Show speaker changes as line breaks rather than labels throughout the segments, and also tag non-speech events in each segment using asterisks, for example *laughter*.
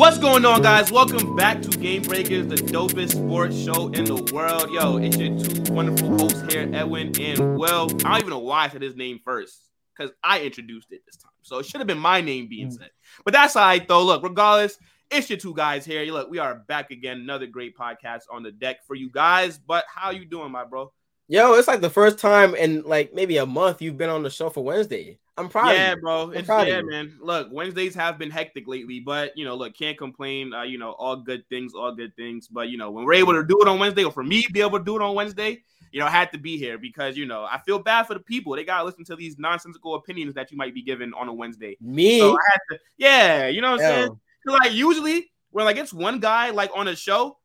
What's going on, guys? Welcome back to Game Breakers, the dopest sports show in the world. Yo, it's your two wonderful hosts here, Edwin and Will. I don't even know why I said his name first because I introduced it this time. So it should have been my name being
Mm.
said. But that's all right, though. Look, regardless, it's your two guys here. Look, we are back again. Another great podcast on the deck for you guys. But how you doing, my bro?
Yo, it's like the first time in like maybe a month you've been on the show for Wednesday. I'm proud
yeah,
of you.
bro. It's yeah, man. Look, Wednesdays have been hectic lately, but you know, look, can't complain. Uh, you know, all good things, all good things. But you know, when we're able to do it on Wednesday, or for me to be able to do it on Wednesday, you know, I had to be here because you know I feel bad for the people. They gotta listen to these nonsensical opinions that you might be given on a Wednesday.
Me,
So I had to, yeah, you know what I'm saying? Like usually when like it's one guy like on a show,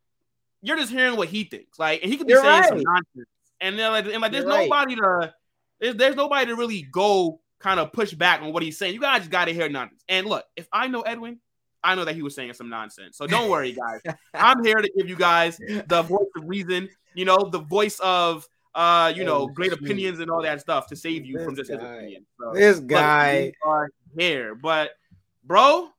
you're just hearing what he thinks. Like, and he could be
You're
saying some
right.
nonsense, and then like, and like there's
You're right.
nobody to there's, there's nobody to really go kind of push back on what he's saying. You guys just got to hear nonsense. And look, if I know Edwin, I know that he was saying some nonsense. So don't worry, guys. *laughs* I'm here to give you guys the voice of reason. You know, the voice of uh, you know,
Oh,
great
shoot.
opinions and all that stuff to save you from
This
just his
guy.
opinion. So,
this guy.
are here. But bro,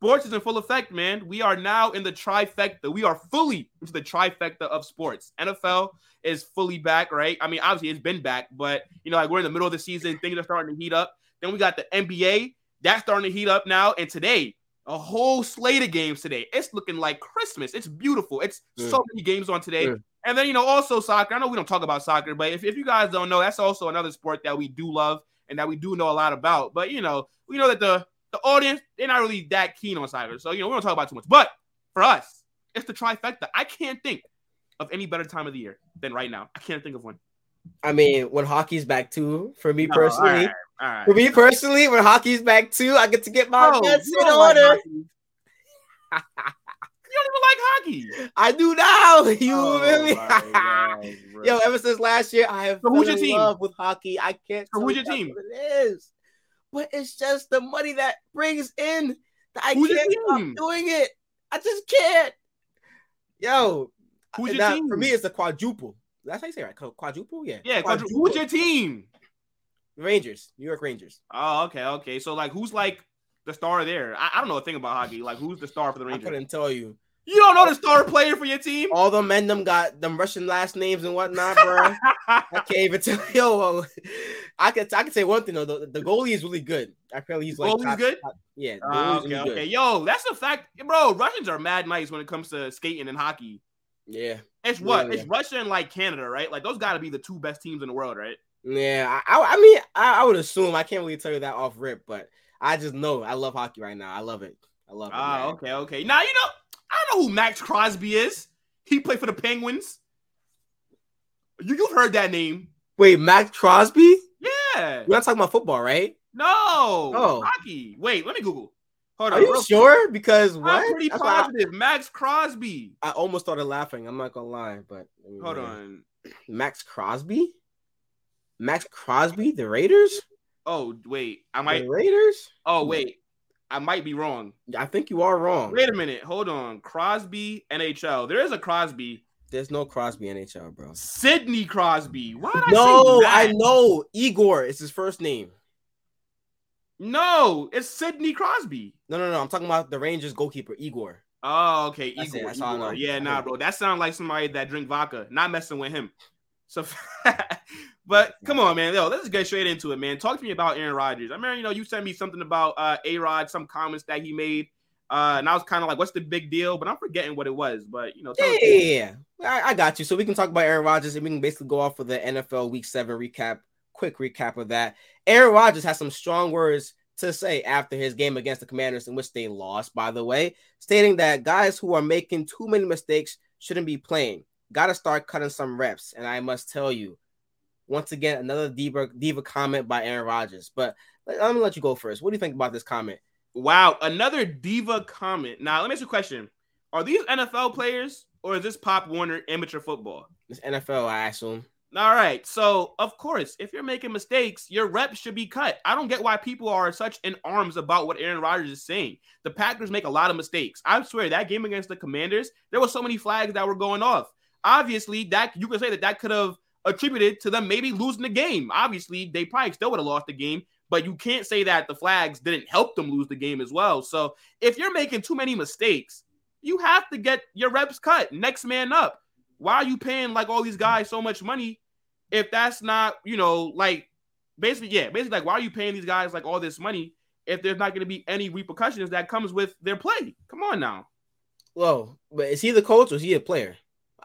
sports is in full effect, man. We are now in the trifecta. We are fully into the trifecta of sports. NFL is fully back, right? I mean, obviously it's been back, but you know, like we're in the middle of the season, things are starting to heat up. Then we got the NBA that's starting to heat up now, and today. A whole slate of games today. It's looking like Christmas. It's beautiful. It's so many games on today.
Yeah.
And then, you know, also soccer. I know we don't talk about soccer, but if, if you guys don't know, that's also another sport that we do love and that we do know a lot about. But, you know, we know that the, the audience, they're not really that keen on soccer. So, you know, we don't talk about too much. But for us, it's the trifecta. I can't think of any better time of the year than right now. I can't think of one.
I mean, when hockey's back too, for me
No,
personally,
all right, all right.
for me personally, when hockey's back too, I get to get my
oh,
bets
you
in
like
order.
you don't even like hockey. *laughs*
I do now. *laughs* You
Oh
feel me?
my gosh, bro. *laughs*
Yo, ever since last year, I have
So who's your
in
team?
love with hockey. I can't.
So
tell
who's your team?
What it is, but it's just the money that brings in that I
Who's
can't stop
team?
doing it. I just can't. Yo,
Who's uh,
your
team?
For me, it's a quadruple. That's how you say it, right? Quadruple, yeah.
yeah, quadru- who's your team?
Rangers? New York Rangers.
Oh, okay, okay. So like, who's like the star there? I, I don't know a thing about hockey. Like, who's the star for the Rangers?
I
Rangers?
couldn't tell you.
You don't know the star player for your team?
All the men them got them Russian last names and whatnot, bro. I *laughs* can't even tell you. *laughs* Yo, I could I could say one thing though. The, the goalie is really good. Apparently he's like
Goalie's
top-
good?
top- yeah,
Ah,
goalie's
okay,
really good.
okay. Yo, that's a fact, bro. Russians are mad nice when it comes to skating and hockey.
Yeah,
It's what?
Yeah,
It's Russia and like Canada, right? Like those got to be the two best teams in the world, right?
yeah. I, I, I mean, I, I would assume I can't really tell you that off rip, but I just know I love hockey right now. I love it. I love it.
Ah,
man.
okay, okay. Now you know I don't know who Max Crosby is. He played for the Penguins. You you've heard that name?
Wait, Max Crosby?
Yeah.
We're not talking about football, right?
No.
Oh.
Hockey. Wait, let me Google. Hold on.
Are you sure? Because what?
I'm pretty
That's why I-
positive. Max Crosby.
I, almost started laughing. I'm not gonna lie, but
Hold on. *clears throat*
Max Crosby. Max Crosby, the Raiders.
Oh wait, I might.
The Raiders.
Oh wait, I might be wrong.
I think you are wrong.
Wait a minute. Hold on. Crosby NHL. There is a Crosby.
There's no Crosby NHL, bro.
Sidney Crosby. Why did I
No,
say
I know Igor. It's his first name.
No, it's Sidney Crosby.
No, no, no. I'm talking about the Rangers goalkeeper Igor.
Oh, okay.
That's it,
Igor.
that's all I
Igor. Yeah, nah, bro. That sounds like somebody that drink vodka. Not messing with him. So, *laughs* but come on, man. Yo, let's get straight into it, man. Talk to me about Aaron Rodgers. I remember, you know, you sent me something about uh A Rod, some comments that he made. Uh, and I was kind of like, what's the big deal? But I'm forgetting what it was. But you know, tell
Yeah, yeah, yeah, yeah. I, I got you. So we can talk about Aaron Rodgers and we can basically go off with the NFL Week Seven recap. Quick recap of that. Aaron Rodgers has some strong words to say after his game against the Commanders, in which they lost, by the way, stating that guys who are making too many mistakes shouldn't be playing. Got to start cutting some reps. And I must tell you, once again, another diva, diva comment by Aaron Rodgers. But let- I'm gonna let you go first. What do you think about this comment?
Wow, another diva comment. Now, let me ask you a question: Are these NFL players or is this Pop Warner amateur football?
It's NFL, I assume.
All right, so of course, if you're making mistakes, your reps should be cut. I don't get why people are such in arms about what Aaron Rodgers is saying. The Packers make a lot of mistakes. I swear that game against the Commanders, there were so many flags that were going off. Obviously, that you could say that that could have attributed to them maybe losing the game. Obviously, they probably still would have lost the game, but you can't say that the flags didn't help them lose the game as well. So if you're making too many mistakes, you have to get your reps cut. Next man up. Why are you paying like all these guys so much money if that's not, you know, like basically, yeah, basically like why are you paying these guys like all this money if there's not going to be any repercussions that comes with their play? Come on now.
Well, but is he the coach or is he a player?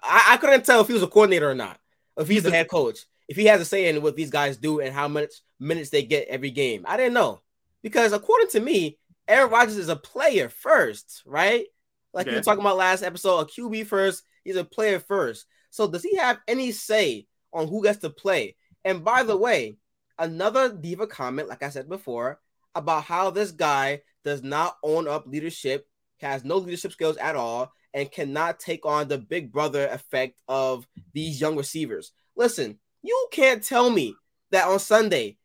I, I couldn't tell if he was a coordinator or not. If he's, the head coach, if he has a say in what these guys do and how much minutes they get every game, I didn't know because according to me, Aaron Rodgers is a player first, right? Like okay. we were talking about last episode, a QB first. He's a player first. So does he have any say on who gets to play? And by the way, another diva comment, like I said before, about how this guy does not own up leadership, has no leadership skills at all, and cannot take on the big brother effect of these young receivers. Listen, you can't tell me that on Sunday,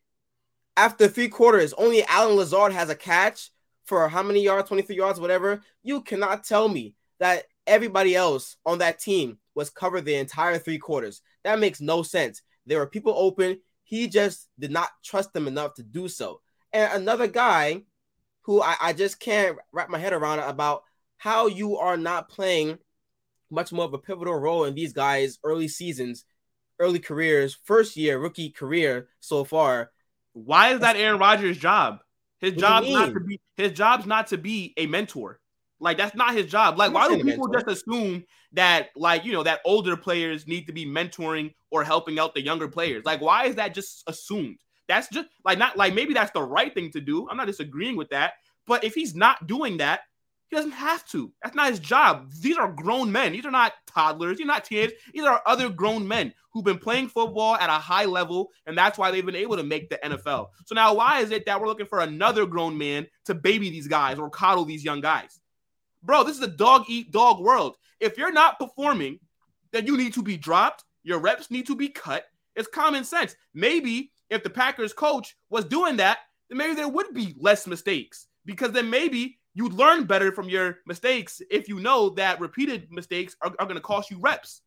after three quarters, only Allen Lazard has a catch for how many yards, 23 yards, whatever. You cannot tell me that everybody else on that team was covered the entire three quarters. That makes no sense. There were people open. He just did not trust them enough to do so. And another guy who I, I just can't wrap my head around about how you are not playing much more of a pivotal role in these guys' early seasons, early careers, first year rookie career so far.
Why is that Aaron Rodgers' job? His what job's not to be his job's not to be a mentor. Like that's not his job. Like why do people just assume that like you know that older players need to be mentoring or helping out the younger players? Like why is that just assumed? That's just like not like maybe that's the right thing to do. I'm not disagreeing with that. But if he's not doing that, he doesn't have to. That's not his job. These are grown men. These are not toddlers. These are not teenagers. These are other grown men who've been playing football at a high level, and that's why they've been able to make the NFL. So now, why is it that we're looking for another grown man to baby these guys or coddle these young guys? Bro, this is a dog eat dog world. If you're not performing, then you need to be dropped. Your reps need to be cut. It's common sense. Maybe if the Packers coach was doing that, then maybe there would be less mistakes because then maybe you learn better from your mistakes if you know that repeated mistakes are, are going to cost you reps.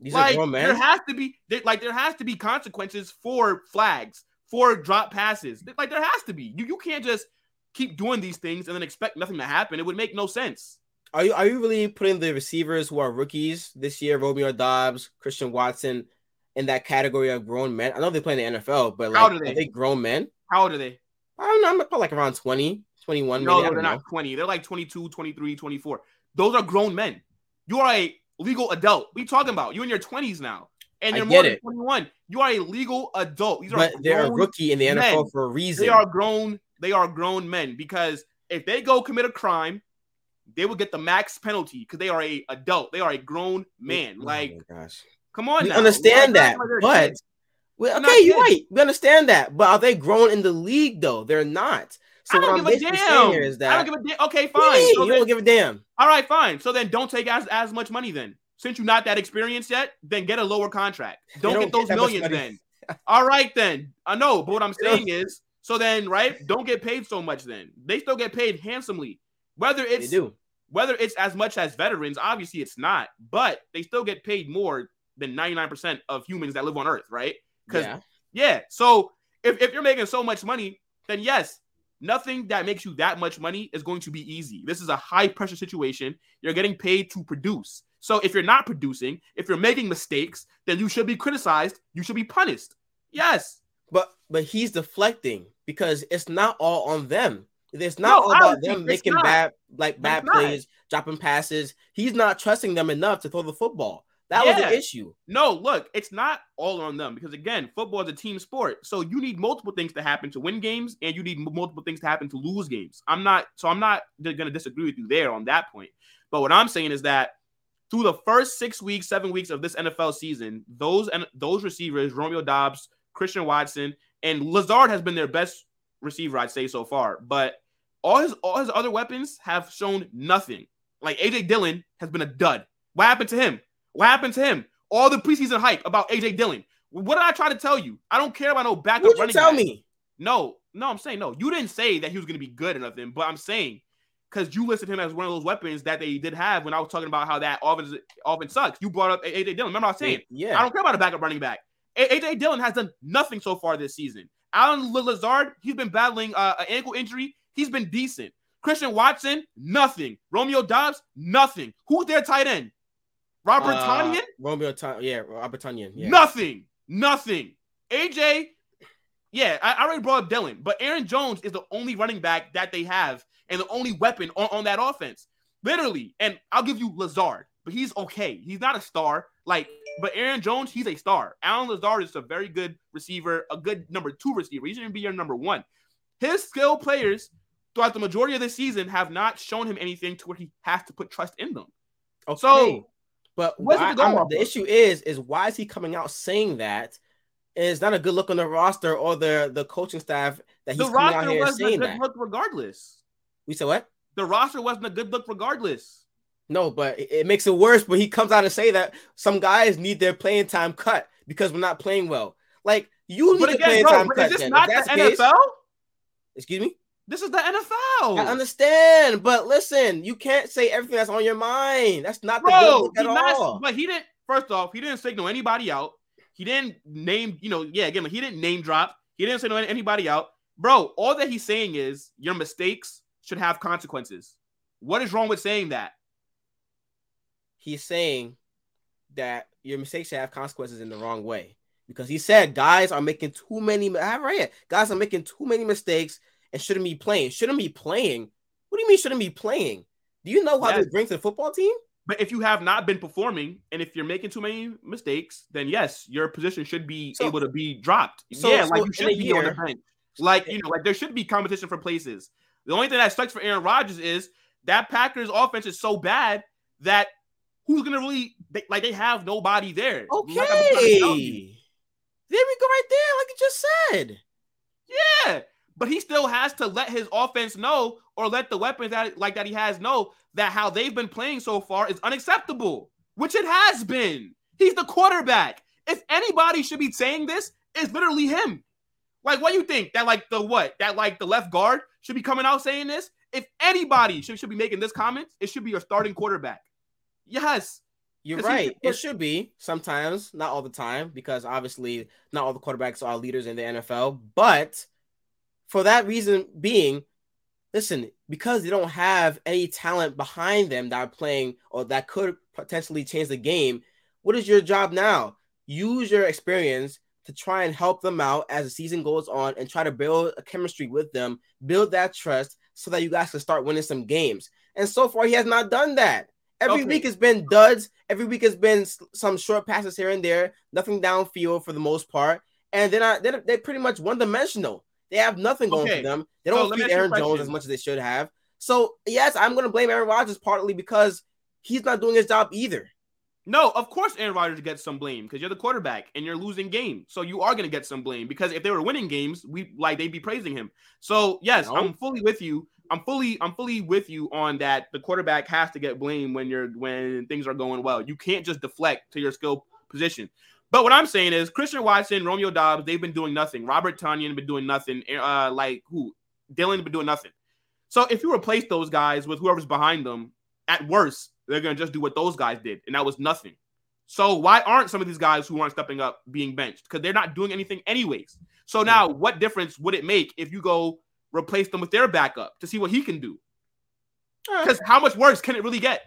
These like, grown, there has to be like there has to be consequences for flags, for drop passes. Like there has to be. You you can't just keep doing these things and then expect nothing to happen. It would make no sense.
Are you are you really putting the receivers who are rookies this year, Romeo Doubs, Christian Watson, in that category of grown men? I know they play in the NFL, but like, How do they? are they grown men?
How old are they?
I don't know. I'm probably like around 20, 21.
No, they're not 20. They're like 22, 23, 24. Those are grown men. You are a legal adult. What are you talking about? You're in your 20s now. And you're more than 21. You are a legal adult.
These but they're a rookie in the NFL men. for a reason.
They are grown, they are grown men because if they go commit a crime, they will get the max penalty because they are a adult. They are a grown oh man. Oh like, come on,
we now. understand that, but okay, you're right. We understand that, but are they grown in the league though? They're not. So I
don't give a damn. Here is that I don't give a damn. Okay, fine.
You, so you then, don't give a damn.
All right, fine. So then don't take as, as much money then. Since you're not that experienced yet, then get a lower contract. *laughs* Don't, don't get those get millions then. all right then. I know, but what I'm *laughs* saying is, so then, right? Don't get paid so much then. They still get paid handsomely. Whether it's whether it's as much as veterans, obviously it's not, but they still get paid more than 99% of humans that live on earth, right? Because yeah. yeah. So if, if you're making so much money, then yes, Nothing that makes you that much money is going to be easy. This is a high pressure situation. You're getting paid to produce. So if you're not producing, if you're making mistakes, then you should be criticized. You should be punished. Yes.
But but he's deflecting because it's not all on them. It's not no, all about them making not. bad like bad plays, dropping passes. He's not trusting them enough to throw the football. That yeah. was the issue.
No, look, it's not all on them because again, football is a team sport. So you need multiple things to happen to win games, and you need multiple things to happen to lose games. I'm not, so I'm not going to disagree with you there on that point. But what I'm saying is that through the first six weeks, seven weeks of this NFL season, those and those receivers, Romeo Doubs, Christian Watson, and Lazard has been their best receiver, I'd say so far. But all his all his other weapons have shown nothing. Like AJ Dillon has been a dud. What happened to him? What happened to him? All the preseason hype about AJ Dillon. What did I try to tell you? I don't care about no backup
What'd running. tell me?
No, no, I'm saying no. You didn't say that he was going to be good or nothing, but I'm saying because you listed him as one of those weapons that they did have when I was talking about how that offense offense sucks. You brought up AJ Dillon. Remember I was saying, yeah, I don't care about a backup running back. AJ Dillon has done nothing so far this season. Allen Lazard, he's been battling uh, an ankle injury. He's been decent. Christian Watson, nothing. Romeo Doubs, nothing. Who's their tight end? Robert uh, Tonyan?
Romeo Tonyan, yeah, Robert Tonyan. Yeah.
Nothing. Nothing. AJ, yeah, I, I, already brought up Dillon, but Aaron Jones is the only running back that they have and the only weapon on, on that offense. Literally. And I'll give you Lazard, but he's okay. He's not a star. Like, but Aaron Jones, he's a star. Allen Lazard is a very good receiver, a good number two receiver. He shouldn't be your number one. His skill players throughout the majority of the season have not shown him anything to where he has to put trust in them.
Okay. So, but why, the issue is, is why is he coming out saying that? It's not a good look on the roster or the the coaching staff that he's the coming out here saying that.
The roster wasn't a good look regardless.
We said what?
The roster wasn't a good look regardless.
No, but it, it makes it worse when he comes out and say that some guys need their playing time cut because we're not playing well. Like you need but again, playing bro, time cut. Is this not the NFL? Case, excuse me.
This is the NFL.
I understand, but listen, you can't say everything that's on your mind. That's not the Bro, at all.
But he didn't. First off, he didn't signal anybody out. He didn't name. You know, yeah. Again, he didn't name drop. He didn't signal anybody out. Bro, all that he's saying is your mistakes should have consequences. What is wrong with saying that?
He's saying that your mistakes should have consequences in the wrong way because he said guys are making too many. I have right here. Guys are making too many mistakes and shouldn't be playing. Shouldn't be playing. What do you mean shouldn't be playing? Do you know how yes. this brings to the football team?
But if you have not been performing and if you're making too many mistakes, then yes, your position should be so, able to be dropped. So, yeah, so like you should be year, on the bench. Like you know, like there should be competition for places. The only thing that sucks for Aaron Rodgers is that Packers offense is so bad that who's gonna really they, like they have nobody there.
Okay. There we go right there, like you just said.
Yeah but he still has to let his offense know or let the weapons that like that he has know that how they've been playing so far is unacceptable, which it has been. He's the quarterback. If anybody should be saying this, it's literally him. Like, what do you think? That like the what? That like the left guard should be coming out saying this? If anybody should, should be making this comment, it should be your starting quarterback. Yes.
You're right. It should be sometimes, not all the time, because obviously not all the quarterbacks are leaders in the NFL. But for that reason being, listen, because they don't have any talent behind them that are playing or that could potentially change the game, what is your job now? Use your experience to try and help them out as the season goes on and try to build a chemistry with them, build that trust so that you guys can start winning some games. And so far, he has not done that. Every okay. week has been duds. Every week has been some short passes here and there, nothing downfield for the most part. And they're not, they're, they're pretty much one dimensional. They have nothing going okay. for them. They don't so feed Aaron Jones as much as they should have. So yes, I'm going to blame Aaron Rodgers partly because he's not doing his job either.
No, of course Aaron Rodgers gets some blame because you're the quarterback and you're losing games. So you are going to get some blame because if they were winning games, we like they'd be praising him. So yes, no. I'm fully with you. I'm fully I'm fully with you on that. The quarterback has to get blame when you're when things are going well. You can't just deflect to your skill position. But what I'm saying is Christian Watson, Romeo Doubs, they've been doing nothing. Robert Tonyan been doing nothing. Uh, like who? Dillon been doing nothing. So if you replace those guys with whoever's behind them, at worst, they're gonna just do what those guys did, and that was nothing. So why aren't some of these guys who aren't stepping up being benched? Because they're not doing anything anyways. So now, what difference would it make if you go replace them with their backup to see what he can do? Because how much worse can it really get?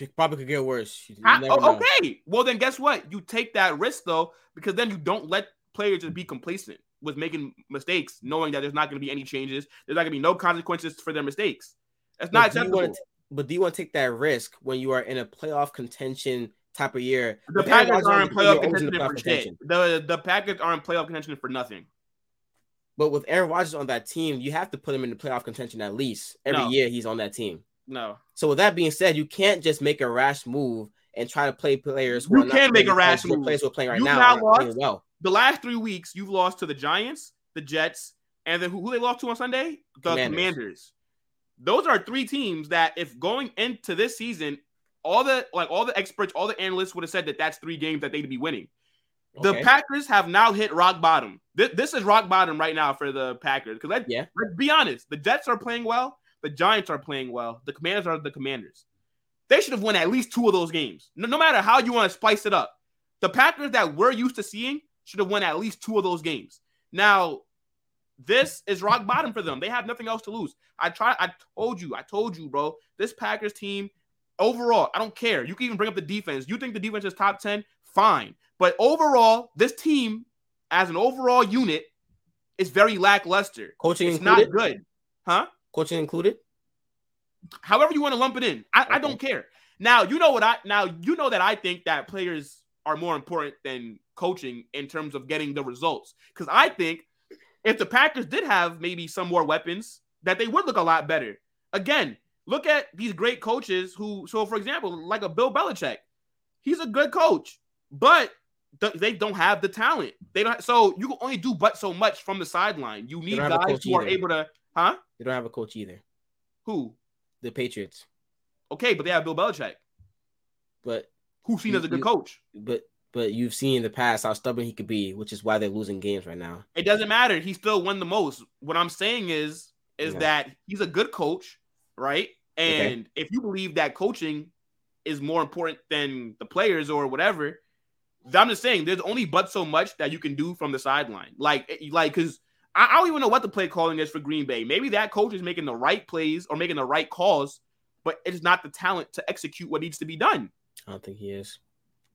It probably could get worse.
Okay. Well, then guess what? You take that risk though, because then you don't let players just be complacent with making mistakes, knowing that there's not going to be any changes. There's not going to be no consequences for their mistakes. That's not acceptable.
To, but do you want to take that risk when you are in a playoff contention type of year?
The, Packers aren't playoff contention for contention. shit. The the Packers aren't playoff contention for nothing.
But with Aaron Rodgers on that team, you have to put him in the playoff contention at least every no. year he's on that team.
No.
So with that being said, you can't just make a rash move and try to play players.
Who you can make a rash move.
Players who are playing right you've now.
Lost, well. The last three weeks, you've lost to the Giants, the Jets, and then who, who they lost to on Sunday? The Commanders. Commanders. Those are three teams that, if going into this season, all the like all the experts, all the analysts would have said that that's three games that they'd be winning. Okay. The Packers have now hit rock bottom. This, this is rock bottom right now for the Packers. Because let, yeah. let's be honest, the Jets are playing well. The Giants are playing well. The Commanders are the Commanders. They should have won at least two of those games. No, no matter how you want to spice it up. The Packers that we're used to seeing should have won at least two of those games. Now, this is rock bottom for them. They have nothing else to lose. I try. I told you. I told you, bro. This Packers team, overall, I don't care. You can even bring up the defense. You think the defense is top ten? Fine. But overall, this team, as an overall unit, is very lackluster.
Coaching
It's
included.
not good, huh?
Coaching included.
however you want to lump it in. I, I don't care. Now you know what I now you know that I think that players are more important than coaching in terms of getting the results. Because I think if the Packers did have maybe some more weapons, that they would look a lot better. Again, look at these great coaches who, so for example, like a Bill Belichick, he's a good coach, but th- they don't have the talent. They don't. So you can only do but so much from the sideline. You need
don't have a
guys who are
either.
able to, huh?
They don't have a coach either.
Who?
The Patriots,
Okay, but they have Bill Belichick,
but
who's seen
You-
as a good
you-
coach.
but but you've seen in the past how stubborn he could be, which is why they're losing games right now.
It doesn't matter. He still won the most. What I'm saying is, is
Yeah.
that he's a good coach, right?
Okay.
And if you believe that coaching is more important than the players or whatever, I'm just saying there's only but so much that you can do from the sideline. Like, like, because I, I don't even know what the play calling is for Green Bay. Maybe that coach is making the right plays or making the right calls, but it is not the talent to execute what needs to be done.
I don't think he is.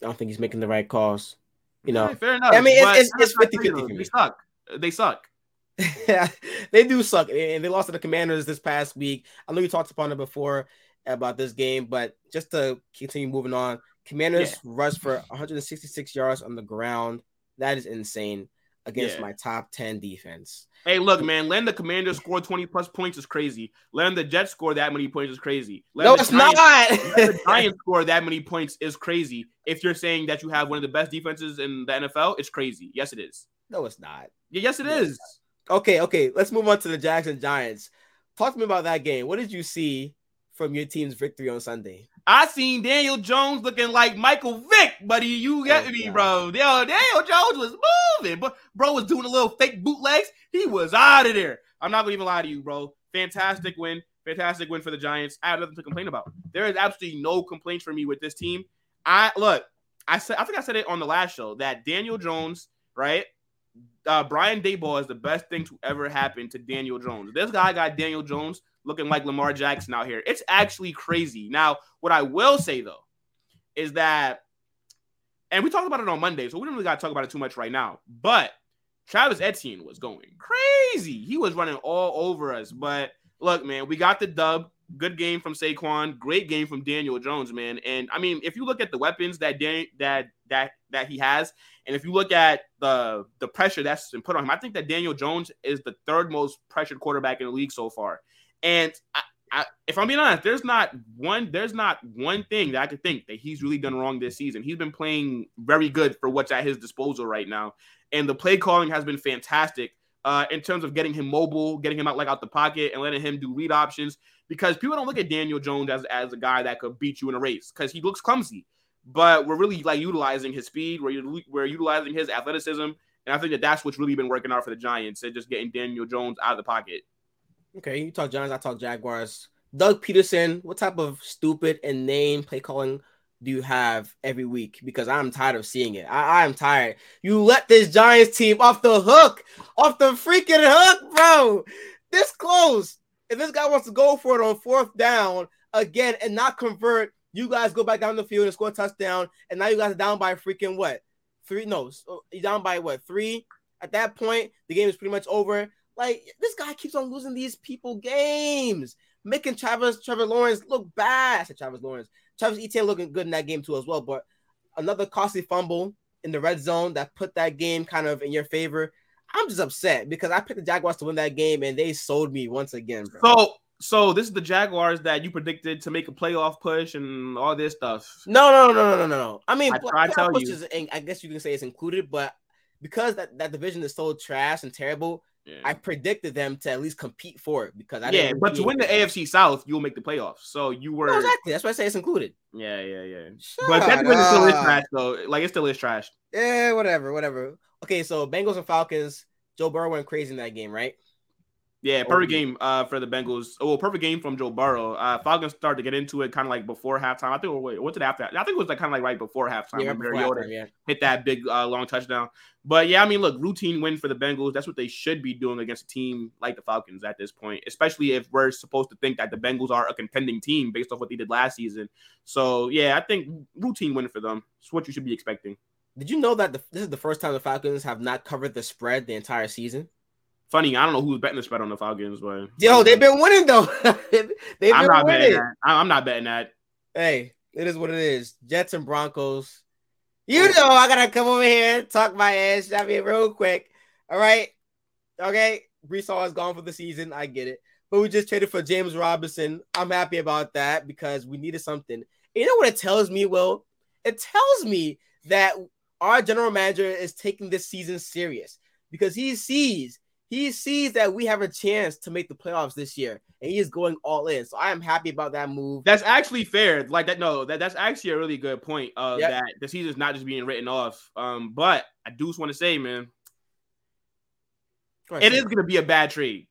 I don't think he's making the right calls. You know,
Alright, fair enough.
I mean, it's- it's- it's 50-50
fair,
for
They suck. They suck.
yeah, *laughs* they do suck, and they lost to the Commanders this past week. I know you talked upon it before about this game, but just to continue moving on, Commanders
Yeah.
rushed for 166 yards on the ground. That is insane against
Yeah.
my top 10 defense.
Hey, look, man. Letting the Commanders score 20 plus points is crazy. Letting the Jets score that many points is crazy. Letting
No, it's
Giants-
not. *laughs*
the *laughs* Giants score that many points is crazy. If you're saying that you have one of the best defenses in the NFL, it's crazy. Yes, it is.
no, it's not.
Yeah, yes, it
No,
is.
Okay, okay. Let's move on to the Jackson Giants. Talk to me about that game. What did you see from your team's victory on Sunday?
I seen Daniel Jones looking like Michael Vick, buddy. You got
Oh,
me, bro. Yo, Daniel Jones was moving, but bro was doing a little fake bootlegs. He was out of there. I'm not gonna even lie to you, bro. Fantastic win. Fantastic win for the Giants. I have nothing to complain about. There is absolutely no complaints for me with this team. I look, I said I think I said it on the last show that Daniel Jones, right? Uh, Brian Daboll is the best thing to ever happen to Daniel Jones. This guy got Daniel Jones looking like Lamar Jackson out here. It's actually crazy. Now, what I will say though is that, and we talked about it on Monday, so we don't really got to talk about it too much right now. But Travis Etienne was going crazy. He was running all over us. But look, man, we got the dub. Good game from Saquon. Great game from Daniel Jones, man. And I mean, if you look at the weapons that Dan, that that that he has, and if you look at the the pressure that's been put on him, I think that Daniel Jones is the third most pressured quarterback in the league so far. And I, I, if I'm being honest, there's not one there's not one thing that I could think that he's really done wrong this season. He's been playing very good for what's at his disposal right now, and the play calling has been fantastic uh, in terms of getting him mobile, getting him out like out the pocket, and letting him do read options. Because people don't look at Daniel Jones as as a guy that could beat you in a race because he looks clumsy, but we're really like utilizing his speed, we're we're utilizing his athleticism, and I think that that's what's really been working out for the Giants and just getting Daniel Jones out of the pocket.
Okay, you talk Giants, I talk Jaguars. Doug Pederson, what type of stupid and name play calling do you have every week? Because I'm tired of seeing it. I, I'm tired. You let this Giants team off the hook, off the freaking hook, bro. This close. If this guy wants to go for it on fourth down again and not convert, you guys go back down the field and score a touchdown. And now you guys are down by freaking what? Three? No, down by what? Three? At that point, the game is pretty much over. Like this guy keeps on losing these people games, making Travis Trevor Lawrence look bad. I said Travis Lawrence, Travis Etienne looking good in that game too as well. But another costly fumble in the red zone that put that game kind of in your favor. I'm just upset because I picked the Jaguars to win that game and they sold me once again, bro.
So, so this is the Jaguars that you predicted to make a playoff push and all this stuff.
No, no, no, no, no, no. I mean,
I
playoff
tell you.
is I guess you can say it's included, but because that, that division is so trash and terrible,
Yeah,
I predicted them to at least compete for it because I
yeah
didn't
but to win the
anything.
AFC South, you'll make the playoffs. So you were,
No, exactly. That's why I say it's included.
yeah, yeah, yeah.
Shut
But that division still is
up.
trash, though. Like it still is trash.
Yeah, whatever, whatever. Okay, so Bengals and Falcons. Joe Burrow went crazy in that game, right?
Yeah, perfect game uh, for the Bengals. Oh, perfect game from Joe Burrow. Uh, Falcons started to get into it kind of like before halftime. I think wait, what's it after? I think it was like kind of like right before halftime.
Yeah,
when
before halftime, yeah.
hit that big uh, long touchdown. But yeah, I mean, look, routine win for the Bengals. That's what they should be doing against a team like the Falcons at this point, especially if we're supposed to think that the Bengals are a contending team based off what they did last season. So yeah, I think routine win for them. It's what you should be expecting.
Did you know that the, this is the first time the Falcons have not covered the spread the entire season?
Funny, I don't know who's betting the spread on the Falcons, but
Yo, they've been winning though. *laughs* they've been
I'm not betting that. I'm not betting that.
Hey, it is what it is. Jets and Broncos. You know, I gotta come over here and talk my ass. I mean, real quick. All right. Okay. Breece Hall is gone for the season. I get it. But we just traded for James Robinson. I'm happy about that because we needed something. You know what it tells me, Will? It tells me that our general manager is taking this season serious because he sees he sees that we have a chance to make the playoffs this year and he is going all in. So I am happy about that move.
That's actually fair. Like that, no, that, that's actually a really good point. Uh,
Yep.
that the season's not just being written off. Um, but I do just want to say, man,
Go ahead,
it is gonna be a bad trade.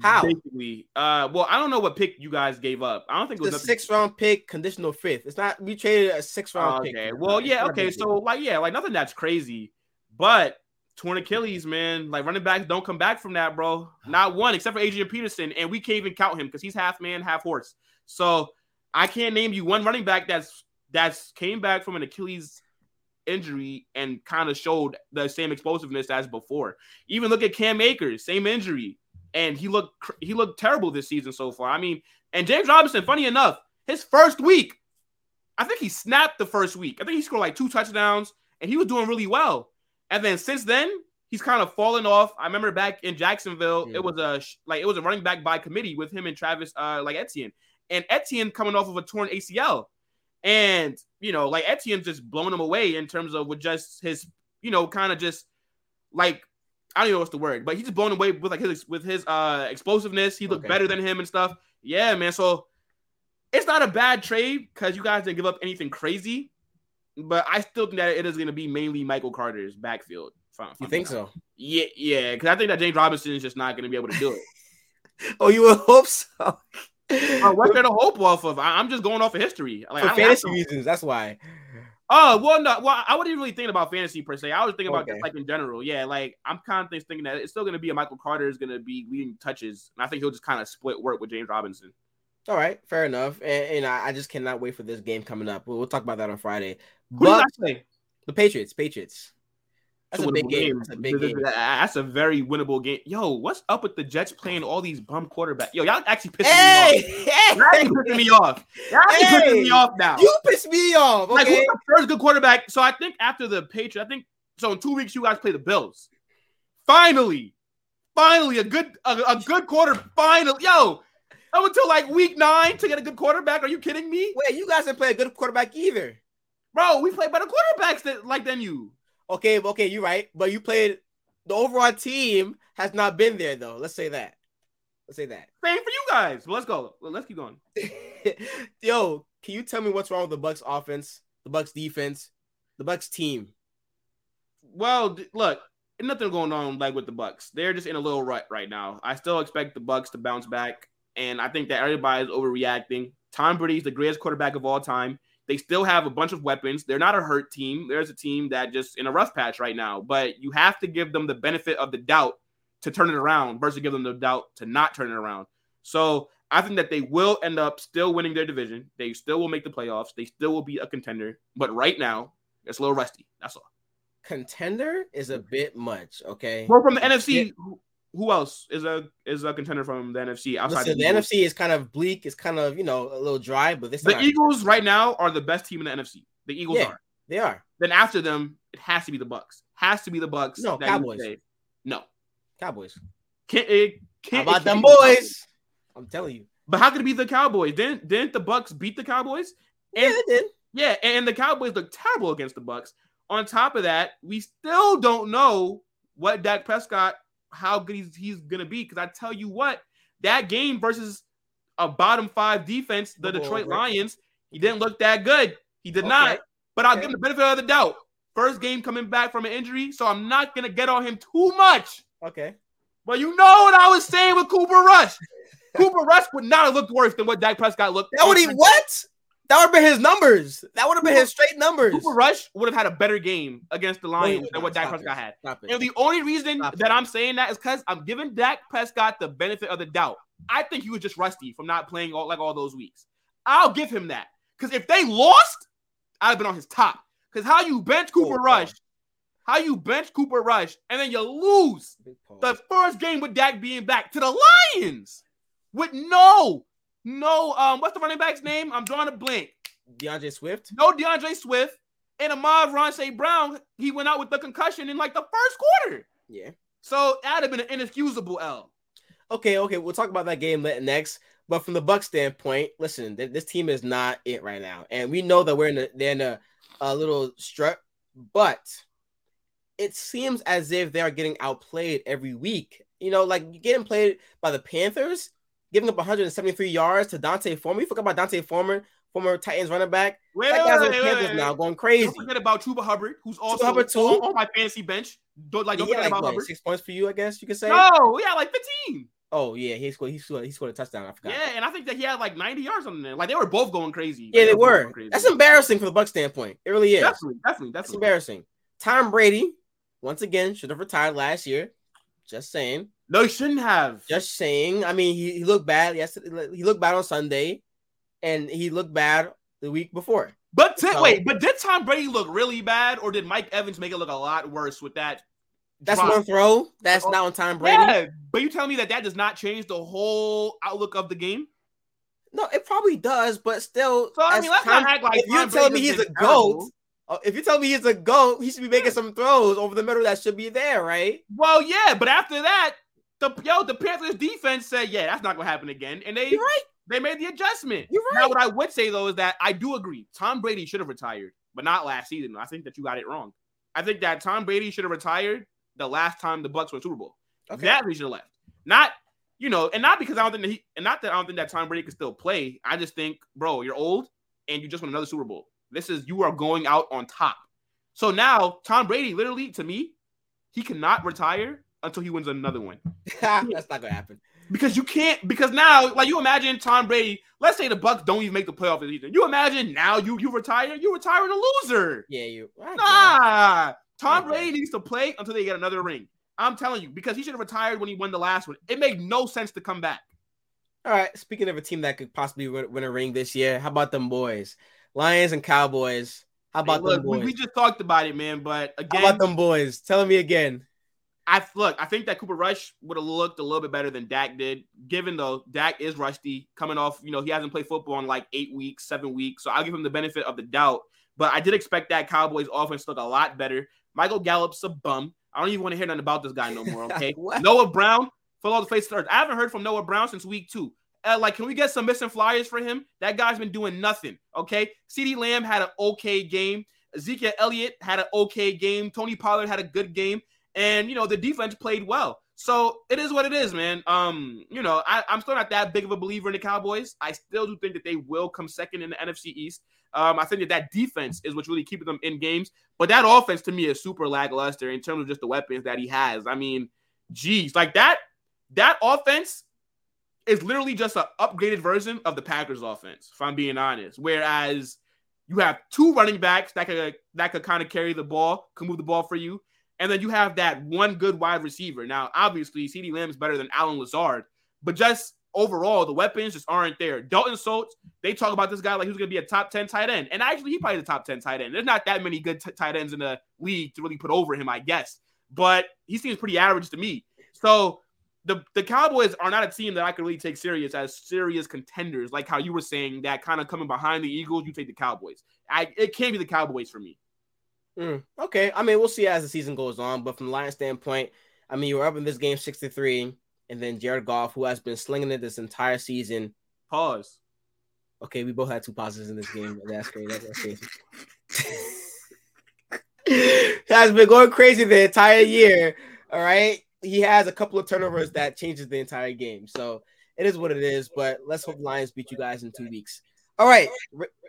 How?
Basically, uh, well, I don't know what pick you guys gave up. I don't think it was
the
nothing-
sixth round pick, conditional fifth. It's not we traded a six round pick.
Okay, well, yeah, okay. So, like, yeah, like nothing that's crazy, but torn Achilles, man. Like running backs don't come back from that, bro. Not one, except for Adrian Peterson, and we can't even count him because he's half man, half horse. So I can't name you one running back that's that's came back from an Achilles injury and kind of showed the same explosiveness as before. Even look at Cam Akers, same injury, and he looked he looked terrible this season so far. I mean, and James Robinson, funny enough, his first week, I think he snapped the first week. I think he scored like two touchdowns, and he was doing really well. And then since then, he's kind of fallen off. I remember back in Jacksonville,
Yeah.
it was a like it was a running back by committee with him and Travis uh like Etienne, and Etienne coming off of a torn ACL, and you know like Etienne just blowing him away in terms of with just his you know kind of just like I don't even know what's the word, but he's just blown away with like his with his uh explosiveness. He looked
Okay.
better than him and stuff. Yeah, man. So it's not a bad trade because you guys didn't give up anything crazy, but I still think that it is going to be mainly Michael Carter's backfield. From,
you think so?
Yeah, yeah. Because I think that James Robinson is just not going to be able to do it. *laughs*
Oh, you would hope so.
Uh, what's there to hope off of? I, am just going off of history. Like,
For fantasy reasons, that's why.
Oh well, no. Well, I wasn't really thinking about fantasy per se. I was thinking about
Okay.
just like in general. Yeah, like I'm kind of thinking that it's still going to be a Michael Carter is going to be leading touches, and I think he'll just kind of split work with James Robinson.
All right, fair enough. And, and I, I just cannot wait for this game coming up. We'll, we'll talk about that on Friday.
Who did I
But
say?
the Patriots, Patriots. That's
It's
a big
winnable
game. That's a big game. *laughs*
That's a very winnable game. Yo, what's up with the Jets playing all these bum quarterbacks? Yo, y'all actually pissing
Hey,
me off. Y'all actually pissing me off. Y'all actually pissing me off now.
you piss me off.
Like, who's the first good quarterback? So I think after the Patriots, I think so. In two weeks, you guys play the Bills. Finally, finally, a good a, a good quarter. Finally, yo, up until like week nine to get a good quarterback. Are you kidding me,
Wait, you guys didn't play a good quarterback either.
Bro? We play better quarterbacks than like than you.
Okay, okay, you're right. But you played the overall team has not been there though. Let's say that. Let's say that.
Same for you guys. Let's go. Let's keep going. *laughs*
Yo, can you tell me what's wrong with the Bucks offense, the Bucks defense, the Bucks team?
Well, look, nothing going on like with the Bucks. They're just in a little rut right now. I still expect the Bucks to bounce back, and I think that everybody's overreacting. Tom Brady's the greatest quarterback of all time. They still have a bunch of weapons. They're not a hurt team. There's a team that just in a rough patch right now. But you have to give them the benefit of the doubt to turn it around versus give them the doubt to not turn it around. So I think that they will end up still winning their division. They still will make the playoffs. They still will be a contender. But right now, it's a little rusty. That's all.
Contender is a bit much, okay?
Well, from the NFC, who, else is a is a contender from the NFC outside
Listen,
the
the NFC is kind of bleak. It's kind of you know a little dry, but this
The Eagles right now are the best team in the NFC. The Eagles
Yeah.
are.
they are
Then after them, it has to be the Bucks. Has to be the Bucks.
No, Cowboys.
No,
Cowboys.
can't it can't.
about
it
them
be the
boys? I'm telling you.
But how could it be the Cowboys? Didn't didn't the Bucks beat the Cowboys?
Yeah,
And
they did.
yeah, and the Cowboys look terrible against the Bucks. On top of that, we still don't know what Dak Prescott, how good he's, he's gonna be. Because I tell you what, that game versus a bottom five defense, the
Go
Detroit
over it.
Lions, he didn't look that good. He did
Okay.
not. But I'll
Okay.
give him the benefit of the doubt. First game coming back from an injury, so I'm not gonna get on him too much.
Okay.
But you know what I was saying with Cooper Rush. Cooper Rush would not have looked worse than what Dak Prescott looked.
That would he what? That would have been his numbers. That would have been his straight numbers.
Cooper Rush would have had a better game against the Lions than what Dak Prescott had. And the only reason that I'm saying that is because I'm giving Dak Prescott the benefit of the doubt. I think he was just rusty from not playing all like all those weeks. I'll give him that. Because if they lost, I'd have been on his top. Because how you bench Cooper oh, Rush, how you bench Cooper Rush, and then you lose the first game with Dak being back to the Lions with no no, um, what's the running back's name? I'm drawing a blank.
D'Andre Swift.
No, DeAndre Swift. And Amon-Ra St. Brown, he went out with the concussion in like the first quarter.
Yeah.
So that'd have been an inexcusable L.
Okay, okay, we'll talk about that game next. But from the Buck standpoint, listen, this team is not it right now, and we know that we're in a they're in a, a little strut, but it seems as if they are getting outplayed every week. You know, like getting played by the Panthers giving up 173 yards to D'Onta Foreman. We forgot about D'Onta Foreman, former Titans running back.
Wait, that guy's
wait,
Panthers wait,
now, going crazy.
Don't forget about Chuba Hubbard, who's also Hubbard too. on my fantasy bench. Don't like don't forget
like,
about
what,
Hubbard.
Six points for you, I guess you could say.
No, yeah, like 15.
Oh yeah, he scored. He scored. He scored a touchdown. I forgot.
Yeah, and I think that he had like 90 yards on there. Like they were both going crazy.
Yeah, they, they were. That's embarrassing for the Buck standpoint. It really is.
Definitely, definitely, definitely.
That's embarrassing. Tom Brady, once again, should have retired last year. Just saying.
No, he shouldn't have.
Just saying. I mean, he, he looked bad yesterday. He looked bad on Sunday, and he looked bad the week before.
But t- so, wait, but did Tom Brady look really bad, or did Mike Evans make it look a lot worse with that?
That's drop? one throw. That's oh, not on Tom Brady. Yeah,
but you tell me that that does not change the whole outlook of the game.
No, it probably does, but still.
So I mean, let's Tom, not act like
if you're telling me he's a goat. Uh, if you tell me he's a goat, he should be making some throws over the middle that should be there, right?
Well, yeah, but after that, the yo, the Panthers defense said, yeah, that's not gonna happen again. And they
You're right.
they made the adjustment.
You're right.
Now, what I would say though is that I do agree. Tom Brady should have retired, but not last season. I think that you got it wrong. I think that Tom Brady should have retired the last time the Bucks were Super Bowl. Okay. That have left. Not, you know, and not because I don't think that he and not that I don't think that Tom Brady can still play. I just think, bro, you're old and you just won another Super Bowl. This is you are going out on top. So now Tom Brady, literally to me, he cannot retire until he wins another one. *laughs*
That's not gonna happen.
Because you can't. Because now, like you imagine Tom Brady. Let's say the Bucks don't even make the playoffs either. You imagine now you you retire. You retire a loser.
Yeah, you.
Nah. Tom Brady needs to play until they get another ring. I'm telling you, because he should have retired when he won the last one. It made no sense to come back.
All right. Speaking of a team that could possibly win a ring this year, how about them boys? Lions and Cowboys. How about hey, look, them boys?
We, we, just talked about it, man. But again,
how about them boys? Tell me again.
I look, I think that Cooper Rush would have looked a little bit better than Dak did, given though Dak is rusty, coming off, you know, he hasn't played football in like eight weeks, seven weeks. So I'll give him the benefit of the doubt. But I did expect that Cowboys offense to look a lot better. Michael Gallup's a bum. I don't even want to hear nothing about this guy no more. *laughs* Okay. Noah Brown, for all the face starts. I haven't heard from Noah Brown since week two. Uh, like, can we get some missing flyers for him? That guy's been doing nothing. Okay. CeeDee Lamb had an okay game. Ezekiel Elliott had an okay game. Tony Pollard had a good game and you know the defense played well. So it is what it is, man. Um, you know, I, am still not that big of a believer in the Cowboys. I still do think that they will come second in the NFC East. Um, I think that that defense is what's really keeping them in games. But that offense to me is super lackluster in terms of just the weapons that he has. I mean, geez, like that that offense is literally just an upgraded version of the Packers offense, if I'm being honest. Whereas you have two running backs that could that could kind of carry the ball, can move the ball for you. And then you have that one good wide receiver. Now, obviously, CeeDee Lamb is better than Allen Lazard, but just overall, the weapons just aren't there. Dalton Schultz, they talk about this guy like he's going to be a top 10 tight end. And actually, he probably the top 10 tight end. There's not that many good t- tight ends in the league to really put over him, I guess. But he seems pretty average to me. So the, the Cowboys are not a team that I can really take serious as serious contenders, like how you were saying that kind of coming behind the Eagles, you take the Cowboys. I, it can't be the Cowboys for me.
Mm, okay. I mean, we'll see as the season goes on. But from the Lions standpoint, I mean, you were up in this game 63, and then Jared Goff, who has been slinging it this entire season.
Pause.
Okay, we both had two pauses in this game. That's great. That's crazy. *laughs* has been going crazy the entire year. All right. He has a couple of turnovers that changes the entire game. So it is what it is. But let's hope Lions beat you guys in two weeks. All right.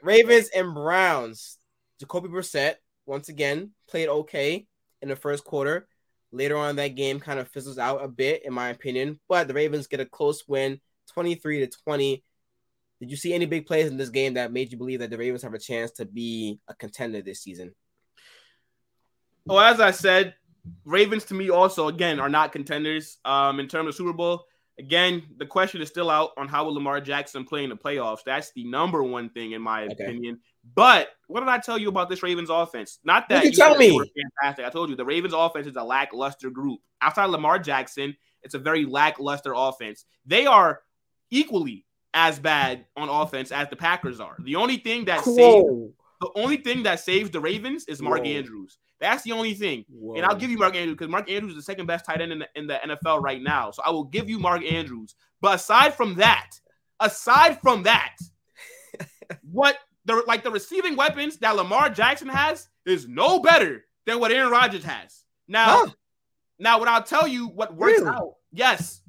Ravens and Browns. Jacoby Brissett once again played okay in the first quarter. Later on, that game kind of fizzles out a bit, in my opinion. But the Ravens get a close win, 23 to 20. Did you see any big plays in this game that made you believe that the Ravens have a chance to be a contender this season?
Well, as I said, Ravens to me also again are not contenders um, in terms of Super Bowl. Again, the question is still out on how will Lamar Jackson play in the playoffs. That's the number one thing in my okay. opinion. But what did I tell you about this Ravens offense? Not that
you, you tell me.
fantastic. I told you the Ravens offense is a lackluster group. Outside Lamar Jackson, it's a very lackluster offense. They are equally as bad on offense as the Packers are. The only thing that saves the only thing that saves the Ravens is Mark Whoa. Andrews. That's the only thing. Whoa. And I'll give you Mark Andrews because Mark Andrews is the second best tight end in the, in the NFL right now. So I will give you Mark Andrews. But aside from that, aside from that, *laughs* what the like the receiving weapons that Lamar Jackson has is no better than what Aaron Rodgers has. Now, huh. now what I'll tell you what works really? out. Yes,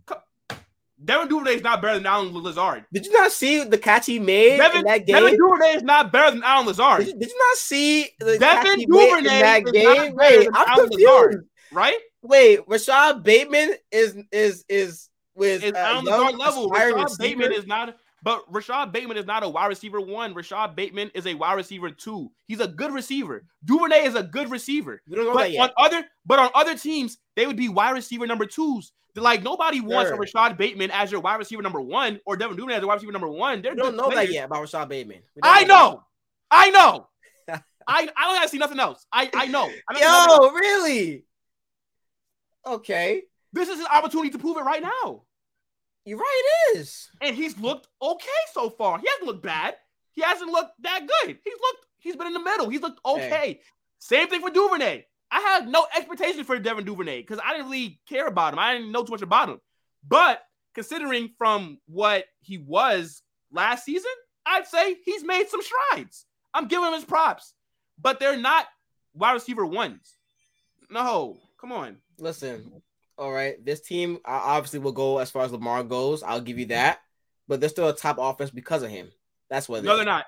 Devin Duvernay is not better than Allen Lazard.
Did you not see the catch he made
Devin,
in that game?
Devin Duvernay is not better than Allen Lazard.
Did you, did you not see the
Devin Duvernay in that game?
Wait, I'm confused. Lazard,
right?
Wait, Rashod Bateman is is is with
is uh, Allen Lazard level. Rashod Bateman is not. But Rashod Bateman is not a wide receiver one. Rashod Bateman is a wide receiver two. He's a good receiver. Duvernay is a good receiver. but on other, but on other teams, they would be wide receiver number twos. Like nobody wants sure. a Rashod Bateman as your wide receiver number one or Devin Duvernay as a wide receiver number one. They're
we don't know
players.
that yet about Rashod Bateman.
I know. I know. *laughs* I I don't gotta see nothing else. I I know.
I Yo, really? Okay.
This is an opportunity to prove it right now.
You're right, it is.
And he's looked okay so far. He hasn't looked bad. He hasn't looked that good. He's looked. He's been in the middle. He's looked okay. Hey. Same thing for Duvernay. I had no expectation for Devin Duvernay because I didn't really care about him. I didn't know too much about him. But considering from what he was last season, I'd say he's made some strides. I'm giving him his props, but they're not wide receiver ones. No, come on.
Listen, all right. This team obviously will go as far as Lamar goes. I'll give you that, but they're still a top offense because of him. That's what.
No, they're not.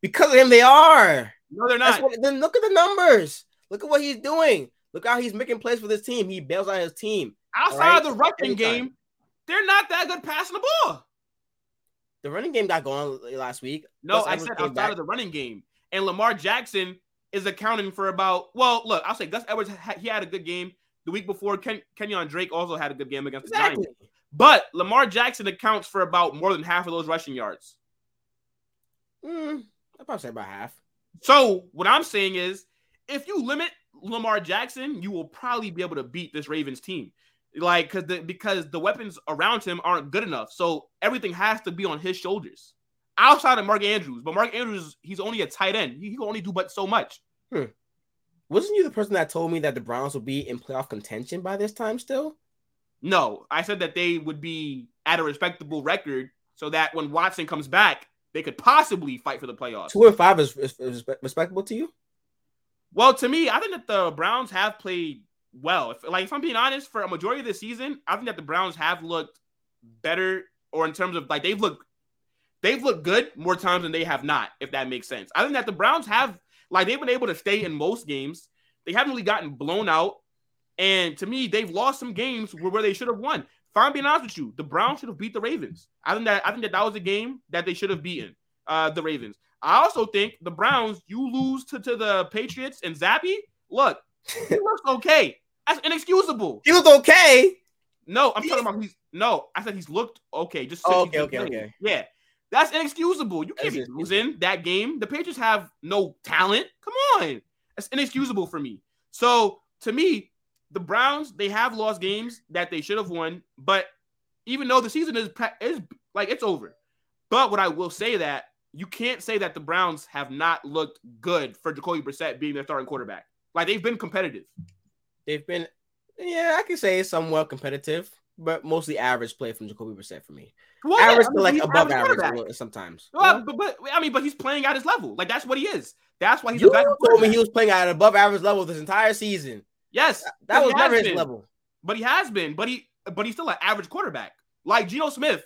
Because of him, they are.
No, they're not.
What, then look at the numbers. Look at what he's doing. Look how he's making plays for this team. He bails out his team.
Outside right? of the rushing game, they're not that good passing the ball.
The running game got going last week.
No, Gus I said outside back. of the running game. And Lamar Jackson is accounting for about, well, look, I'll say Gus Edwards, he had a good game. The week before, Ken, Kenyan Drake also had a good game against exactly. the Giants. But Lamar Jackson accounts for about more than half of those rushing yards.
Mm, I'd probably say about half.
So what I'm saying is if you limit Lamar Jackson, you will probably be able to beat this Ravens team. Like because the because the weapons around him aren't good enough. So everything has to be on his shoulders. Outside of Mark Andrews, but Mark Andrews, he's only a tight end. He, he can only do but so much.
Hmm. Wasn't you the person that told me that the Browns will be in playoff contention by this time still?
No, I said that they would be at a respectable record so that when Watson comes back, they could possibly fight for the playoffs.
Two and five is, is, is respectable to you?
Well, to me, I think that the Browns have played well. If, like, if I'm being honest, for a majority of the season, I think that the Browns have looked better, or in terms of like they've looked, they've looked good more times than they have not. If that makes sense, I think that the Browns have like they've been able to stay in most games. They haven't really gotten blown out, and to me, they've lost some games where, where they should have won. If I'm being honest with you, the Browns should have beat the Ravens. I think that I think that that was a game that they should have beaten uh, the Ravens. I also think the Browns, you lose to, to the Patriots and Zappe. Look, he *laughs* looks okay. That's inexcusable.
He was okay.
No, I'm talking about he's no. I said he's looked okay. Just
oh, okay, okay, okay.
Yeah, that's inexcusable. You can't that's be losing that game. The Patriots have no talent. Come on, that's inexcusable for me. So to me, the Browns they have lost games that they should have won, but even though the season is is like it's over, but what I will say that you can't say that the Browns have not looked good for Jacoby Brissett being their starting quarterback. Like they've been competitive.
They've been, yeah, I can say somewhat competitive, but mostly average play from Jacoby Brissett for me. Well, average yeah, I mean, to like above average, average sometimes.
Well, but, but I mean, but he's playing at his level. Like that's what he is. That's why he's.
You told me he was playing at an above average level this entire season.
Yes,
that, that was never his been. level.
But he has been. But he, but he's still an average quarterback. Like Geno Smith,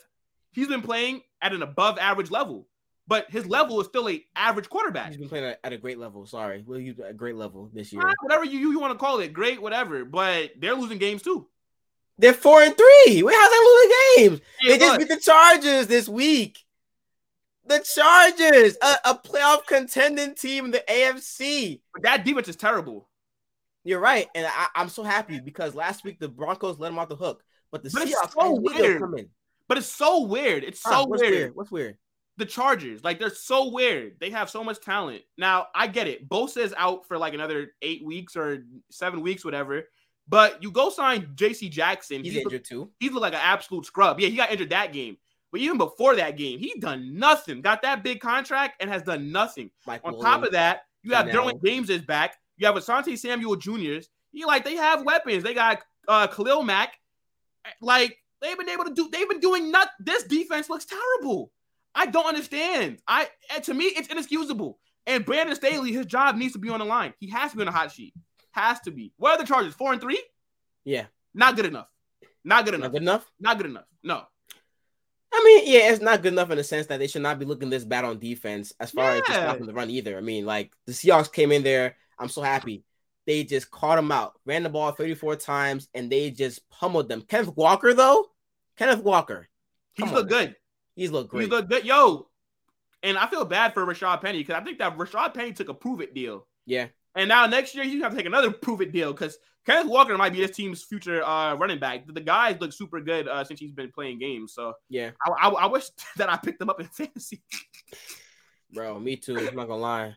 he's been playing at an above average level. But his level is still a average quarterback.
He's been playing at, a great level. Sorry, well, you a great level this year.
Ah, Whatever you, you, you want to call it, great, whatever. But they're losing games too.
They're four and three. Wait, how's they losing games?
Hey,
They just beat the Chargers this week. The Chargers, a, a playoff contending team in the AFC.
But that defense is terrible.
You're right, and I, I'm so happy because last week the Broncos let them off the hook, but the
But it's
Seahawks
so
I knew they
weird.
coming.
But it's so weird. It's so
Huh, what's
weird.
What's weird?
The Chargers, like they're so weird. They have so much talent. Now I get it. Bosa is out for like another eight weeks or seven weeks, whatever. But you go sign J.C. Jackson.
He's
He's,
injured too.
he's looked like an absolute scrub. Yeah, he got injured that game. But even before that game, he done nothing. Got that big contract and has done nothing.
Mike
On
Williams.
top of that, you have. Derwin James is back. You have Asante Samuel Jr.'s. You like they have weapons. They got uh Khalil Mack. Like they've been able to do. They've been doing not. This defense looks terrible. I don't understand. I to me it's inexcusable. And Brandon Staley, his job needs to be on the line. He has to be on the hot sheet. Has to be. What are the Chargers? Four and three?
yeah,
Not good enough. Not good enough.
not good enough.
Not good enough. No.
I mean, yeah, it's not good enough in the sense that they should not be looking this bad on defense as far as just
Yeah.
stopping the run either. I mean, like the Seahawks came in there. I'm so happy. They just caught him out, ran the ball 34 times, and they just pummeled them. Kenneth Walker, though, Kenneth Walker,
He's looked good.
He's looked
He's
great.
looked good. Yo. And I feel bad for Rashad Penny because I think that Rashad Penny took a prove it deal.
Yeah,
And now next year he's gonna take another *laughs* prove it deal because Kenneth Walker might be this team's future uh, running back. The guys look super good uh, since he's been playing games. So
yeah,
I, I, I wish *laughs* that I picked him up in *laughs* fantasy.
bro. Me too. I'm not gonna lie.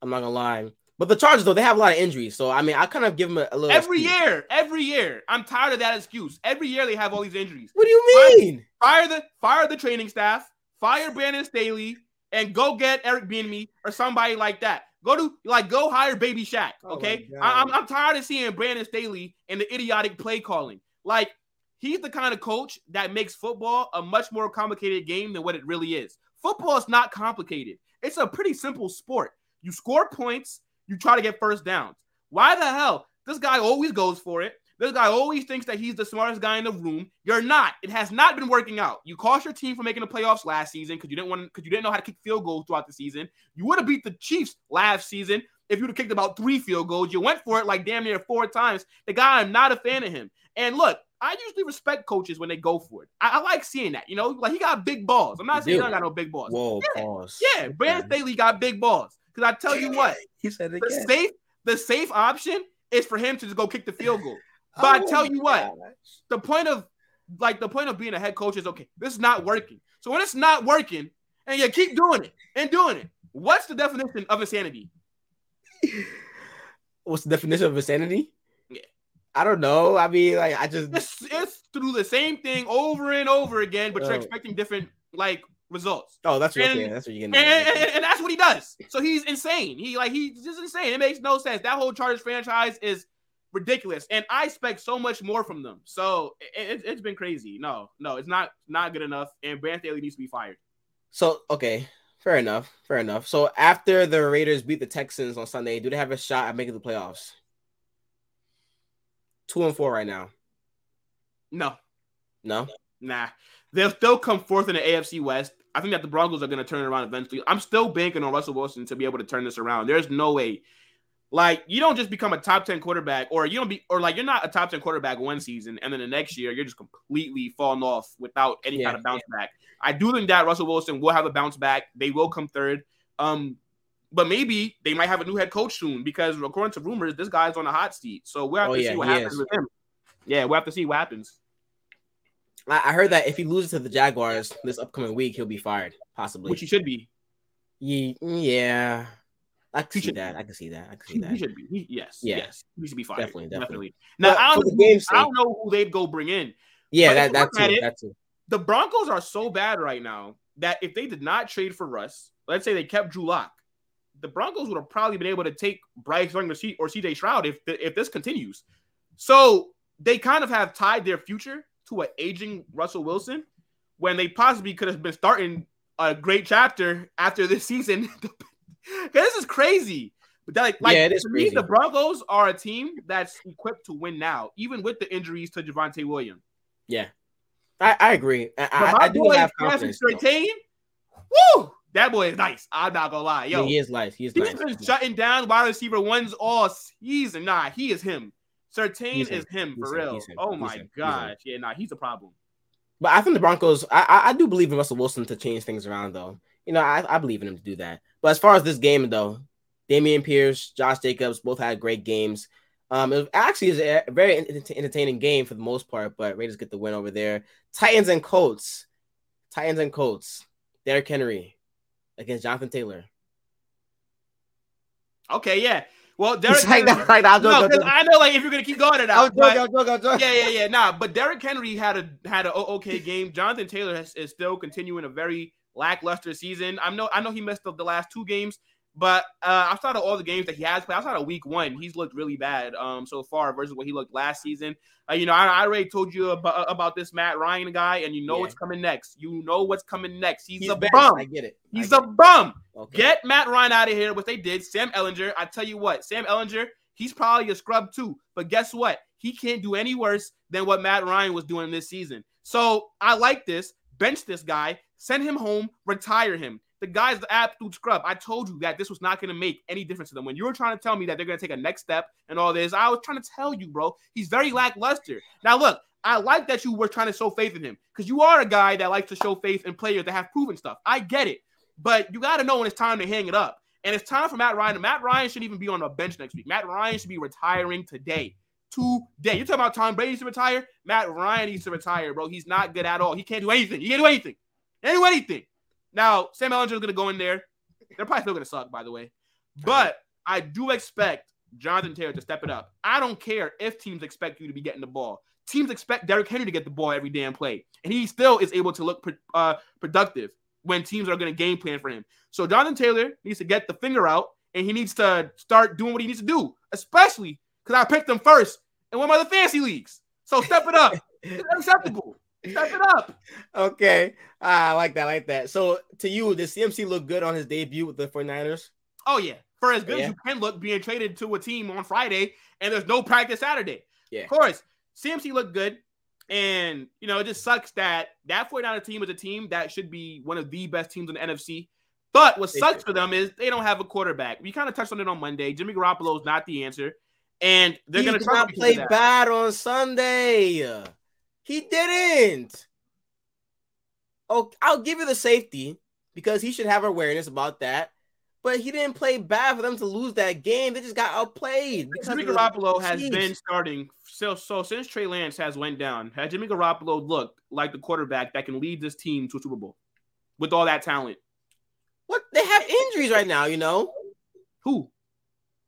I'm not gonna lie. But the Chargers, though, they have a lot of injuries, so I mean, I kind of give them a, a little.
every
excuse.
year, every year. I'm tired of that excuse. Every year they have all these injuries.
What do you
Right.
mean?
Fire the fire the training staff, fire Brandon Staley, and go get Eric Bieniemy or somebody like that. Go to like go hire Baby Shaq.
Oh my
Okay, I, am I'm tired of seeing Brandon Staley and the idiotic play calling. Like he's the kind of coach that makes football a much more complicated game than what it really is. Football is not complicated. It's a pretty simple sport. You score points, you try to get first downs. Why the hell? This guy always goes for it. This guy always thinks that he's the smartest guy in the room. You're not. It has not been working out. You cost your team from making the playoffs last season because you didn't want because you didn't know how to kick field goals throughout the season. You would have beat the Chiefs last season if you'd have kicked about three field goals. You went for it like damn near four times. The guy, I'm not a fan of him. And look, I usually respect coaches when they go for it. I, I like seeing that. You know, like he got big balls. I'm not
You
saying
do.
don't got no big balls.
Whoa,
Yeah.
pause.
Yeah, Brandon Staley got big balls. Because I tell you *laughs* what,
He said
the
again.
safe, the safe option is for him to just go kick the field goal. *laughs* But I
Oh
tell
my
you what,
gosh.
the point of like the point of being a head coach is okay, this is not working. So when it's not working and you keep doing it and doing it, what's the definition of insanity? *laughs*
What's the definition of insanity?
Yeah.
I don't know. I mean, like, I just
It's, it's do the same thing over and over again, but you're
Oh.
expecting different like results.
oh, that's what,
And-
okay, that's what you're
And,
getting.
and, and- and that's what he does. So he's insane. He like he's just insane. It makes no sense. That whole Chargers franchise is ridiculous, and I expect so much more from them. So it, it, has been crazy. No, no, it's not not good enough. And Brand Staley needs to be fired.
So okay, fair enough, fair enough. So after the Raiders beat the Texans on Sunday, do they have a shot at making the playoffs? Two and four right now.
No,
No,
nah. They'll still come fourth in the AFC West. I think that the Broncos are going to turn it around eventually. I'm still banking on Russell Wilson to be able to turn this around. There's no way. Like you don't just become a top ten quarterback, or you don't be, or like you're not a top ten quarterback one season, and then the next year you're just completely falling off without any
Yeah,
kind of bounce back. I do think that Russell Wilson will have a bounce back. They will come third. Um, but maybe they might have a new head coach soon because according to rumors, this guy's on a hot seat. So we'll have
Oh,
to
yeah,
see what happens
is.
with him. Yeah, we'll have to see what happens.
I, I heard that if he loses to the Jaguars this upcoming week, he'll be fired, possibly.
Which he should be.
Ye- yeah, I can
He
see that.
be.
I can see that. I can see that.
he should be. He, yes.
Yeah.
Yes. He should be fired.
Definitely, definitely.
Now
But
I don't, know,
game's
I don't know who they'd go bring in.
Yeah, that that
you look at
too.
it-
That too.
The Broncos are so bad right now that if they did not trade for Russ, let's say they kept Drew Lock, the Broncos would have probably been able to take Bryce Young or CJ Stroud if the, if this continues. So they kind of have tied their future to an aging Russell Wilson when they possibly could have been starting a great chapter after this season. *laughs* this is crazy. But that, like, like
Yeah, it is
to me, the Broncos are a team that's equipped to win now, even with the injuries to Javonte Williams.
Yeah, I, I agree. I, I, I do
boy,
have confidence. though.
Surtain, woo! That boy is nice. I'm not gonna lie. Yo,
Yeah, he is nice. He is
he's
nice.
been shutting down wide receiver ones all season. Nah, he is him. Surtain
He's
is
him.
for real.
He's him.
Oh
He's
my
him.
Gosh. Yeah, nah, he's a problem.
But I think the Broncos, I, I I do believe in Russell Wilson to change things around though. You know, I, I believe in him to do that. But as far as this game though, Dameon Pierce, Josh Jacobs both had great games. Um, it was actually is a very entertaining game for the most part, but Raiders get the win over there. Titans and Colts, Titans and Colts. Derrick Henry against Jonathan Taylor.
Okay, yeah. Well,
like
Henry, *laughs*
like. I'm
no,
joking,
'cause I know like if you're gonna keep going it out. but-
joking, I'm joking.
yeah, yeah, yeah. Nah, but Derrick Henry had a had a o- okay game. Jonathan Taylor has, is still continuing a very lackluster season. I know I know he messed up the last two games, but uh, outside of all the games that he has played, outside of week one, he's looked really bad um so far versus what he looked last season. Uh, you know, I, I already told you about, about this Matt Ryan guy, and you know
Yeah.
what's coming next. You know what's coming next. He's,
He's
a
benched,
bum.
I get it. I
He's
get
a bum.
okay.
Get Matt Ryan out of here, What they did. Sam Ehlinger, I tell you what, Sam Ehlinger, he's probably a scrub too. But guess what? He can't do any worse than what Matt Ryan was doing this season. So I like this. Bench this guy, send him home, retire him. The guy's the absolute scrub. I told you that this was not going to make any difference to them. When you were trying to tell me that they're going to take a next step and all this, I was trying to tell you, bro, he's very lackluster. Now, look, I like that you were trying to show faith in him because you are a guy that likes to show faith in players that have proven stuff. I get it. But you got to know when it's time to hang it up. And it's time for Matt Ryan. Matt Ryan shouldn't even be on the bench next week. Matt Ryan should be retiring today. Today. You're talking about Tom Brady needs to retire? Matt Ryan needs to retire, bro. He's not good at all. He can't do anything. He can't do anything. Can't do anything. Now, Sam Ehlinger is going to go in there. They're probably still going to suck, by the way. But I do expect Jonathan Taylor to step it up. I don't care if teams expect you to be getting the ball. Teams expect Derrick Henry to get the ball every damn play. And he still is able to look uh, productive when teams are going to game plan for him. So Jonathan Taylor needs to get the finger out and he needs to start doing what he needs to do, especially because I picked him first in one of the fantasy leagues. So step it up. It's unacceptable. Step it up.
Okay. Ah, I like that. I like that. So to you, did CMC look good on his debut with the 49ers?
Oh, yeah. For as good
Yeah.
as you can look being traded to a team on Friday and there's no practice Saturday.
Yeah.
Of course, CMC looked good. And, you know, it just sucks that that 49er team is a team that should be one of the best teams in the NFC. But what
They
sucks
do.
for them is they don't have a quarterback. We kind of touched on it on Monday. Jimmy Garoppolo is not the answer. And they're going to try
not
to
play bad on Sunday. He didn't. Oh, I'll give you the safety because he should have awareness about that. But he didn't play bad for them to lose that game. They just got outplayed.
Jimmy Garoppolo has
Chiefs.
been starting so so since Trey Lance has went down. Had Jimmy Garoppolo looked like the quarterback that can lead this team to a Super Bowl with all that talent?
What they have injuries right now, you know.
Who?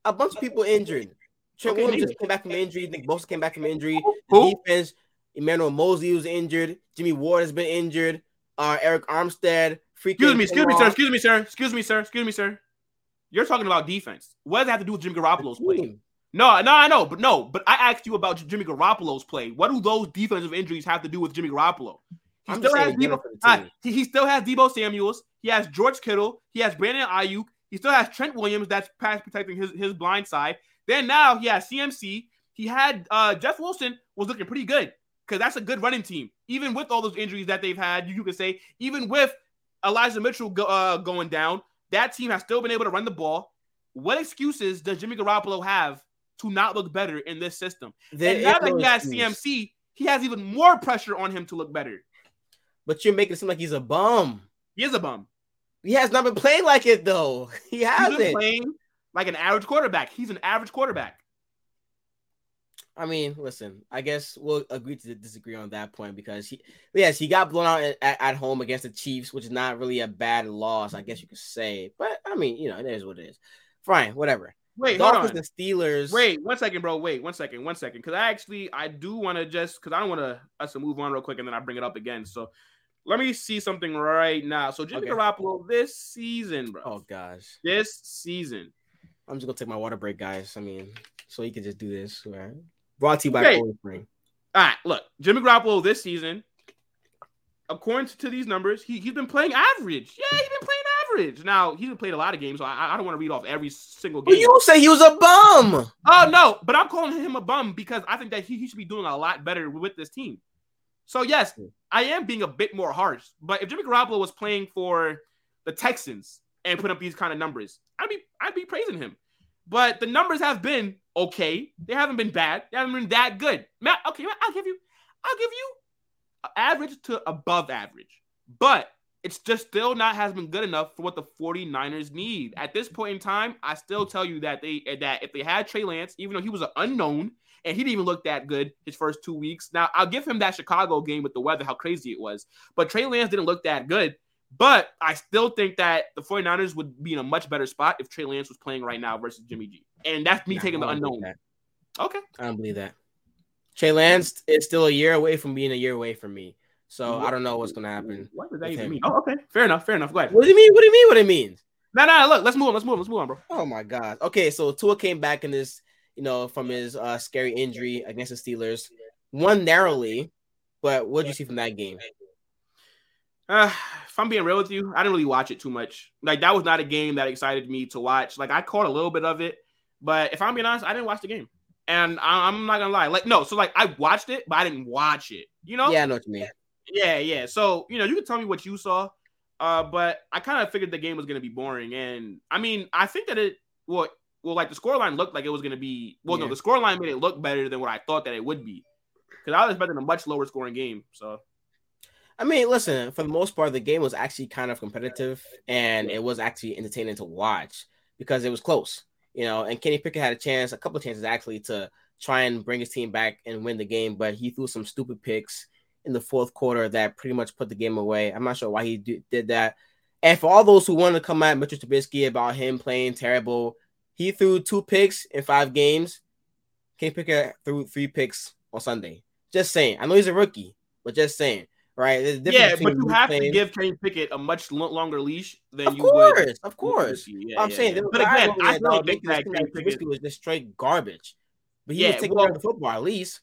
A bunch of people injured. Trent
Okay,
Williams just came back from injury. Nick Bosa came back from injury.
Who?
The defense, Emmanuel Moseley was injured. Jimmy Ward has been injured. Uh, Arik Armstead.
Excuse me, excuse me, sir. Excuse me, sir. Excuse me, sir. Excuse me, sir. You're talking about defense. What does that have to do with Jimmy Garoppolo's play? No, no, I know, but no. But I asked you about Jimmy Garoppolo's play. What do those defensive injuries have to do with Jimmy Garoppolo? He
I'm
still has
saying in general Deebo.
uh, he, he still has Deebo Samuels. He has George Kittle. He has Brandon Aiyuk. He still has Trent Williams that's pass protecting his, his blind side. Then now he has CMC. He had uh, Jeff Wilson was looking pretty good because that's a good running team. Even with all those injuries that they've had, you, you could say, even with Elijah Mitchell go, uh, going down, that team has still been able to run the ball. What excuses does Jimmy Garoppolo have to not look better in this system?
There
and now that
no
he has
excuse.
CMC, he has even more pressure on him to look better.
But you're making it seem like he's a bum.
He is a bum.
He has not been playing like it though. *laughs* He hasn't.
been playing like an average quarterback. He's an average quarterback.
I mean, listen, I guess we'll agree to disagree on that point because he, yes, he got blown out at, at home against the Chiefs, which is not really a bad loss, I guess you could say. But I mean, you know, it is what it is. Fine, whatever.
Wait, hold
Dolphins
on.
and Steelers.
Wait, one second, bro. Wait, one second, one second. Because I actually, I do want to just, because I don't want to us to move on real quick and then I bring it up again. So let me see something right now. So Jimmy
Okay.
Garoppolo this season, bro.
Oh gosh,
This season.
I'm just gonna take my water break, guys. I mean, so you can just do this. Right. Brought to you by. Cold Spring.
All right, look, Jimmy Garoppolo this season, according to these numbers, he, he's been playing average. Yeah, he's been playing average. Now, he's been played a lot of games, so I, I don't want to read off every single game.
you say he was a bum.
Oh no, but I'm calling him a bum because I think that he, he should be doing a lot better with this team. So yes, I am being a bit more harsh. But if Jimmy Garoppolo was playing for the Texans and put up these kind of numbers, I'd be I'd be praising him. But the numbers have been okay. They haven't been bad. They haven't been that good. Okay, I'll give you, I'll give you average to above average. But it's just still not has been good enough for what the 49ers need. At this point in time, I still tell you that they eh, that if they had Trey Lance, even though he was an unknown and he didn't even look that good his first two weeks. Now I'll give him that Chicago game with the weather, how crazy it was. But Trey Lance didn't look that good. But I still think that the 49ers would be in a much better spot if Trey Lance was playing right now versus Jimmy G. And that's me taking the unknown. Okay.
I don't believe that. Trey Lance is still a year away from being a year away from me. So what, I don't know what's gonna happen.
What does that even him. mean? Oh, okay. Fair enough. Fair enough. Go ahead.
What do you mean? What do you mean? What it means?
No, no, look, let's move on. Let's move on. Let's move on, bro.
Oh my god. Okay, so Tua came back in this, you know, from his uh scary injury against the Steelers. Won narrowly, but what did you see from that game?
Uh, if I'm being real with you, I didn't really watch it too much. Like that was not a game that excited me to watch. Like I caught a little bit of it, but if I'm being honest, I didn't watch the game. And I, am not gonna lie, like no, so like I watched it, but I didn't watch it. You know?
Yeah, I know what you mean.
Yeah, yeah. So you know, you can tell me what you saw, uh, but I kind of figured the game was gonna be boring. And I mean, I think that it well, well, like the scoreline looked like it was gonna be. Well, yeah. no, the scoreline made it look better than what I thought that it would be, because I was expecting a much lower scoring game. So.
I mean, listen, for the most part, the game was actually kind of competitive and it was actually entertaining to watch because it was close, you know. And Kenny Pickett had a chance, a couple of chances actually, to try and bring his team back and win the game, but he threw some stupid picks in the fourth quarter that pretty much put the game away. I'm not sure why he did that. And for all those who want to come at Mitchell Trubisky about him playing terrible, he threw two picks in five games. Kenny Pickett threw three picks on Sunday. Just saying. I know he's a rookie, but just saying. Right?
Yeah, but you have to give Kenny Pickett a much longer leash than
of
you
course,
would.
Of course, of yeah, I'm yeah, saying. Yeah. But again, I think that Kenny Pickett was just straight garbage. But he yeah, was taking well, the football at least.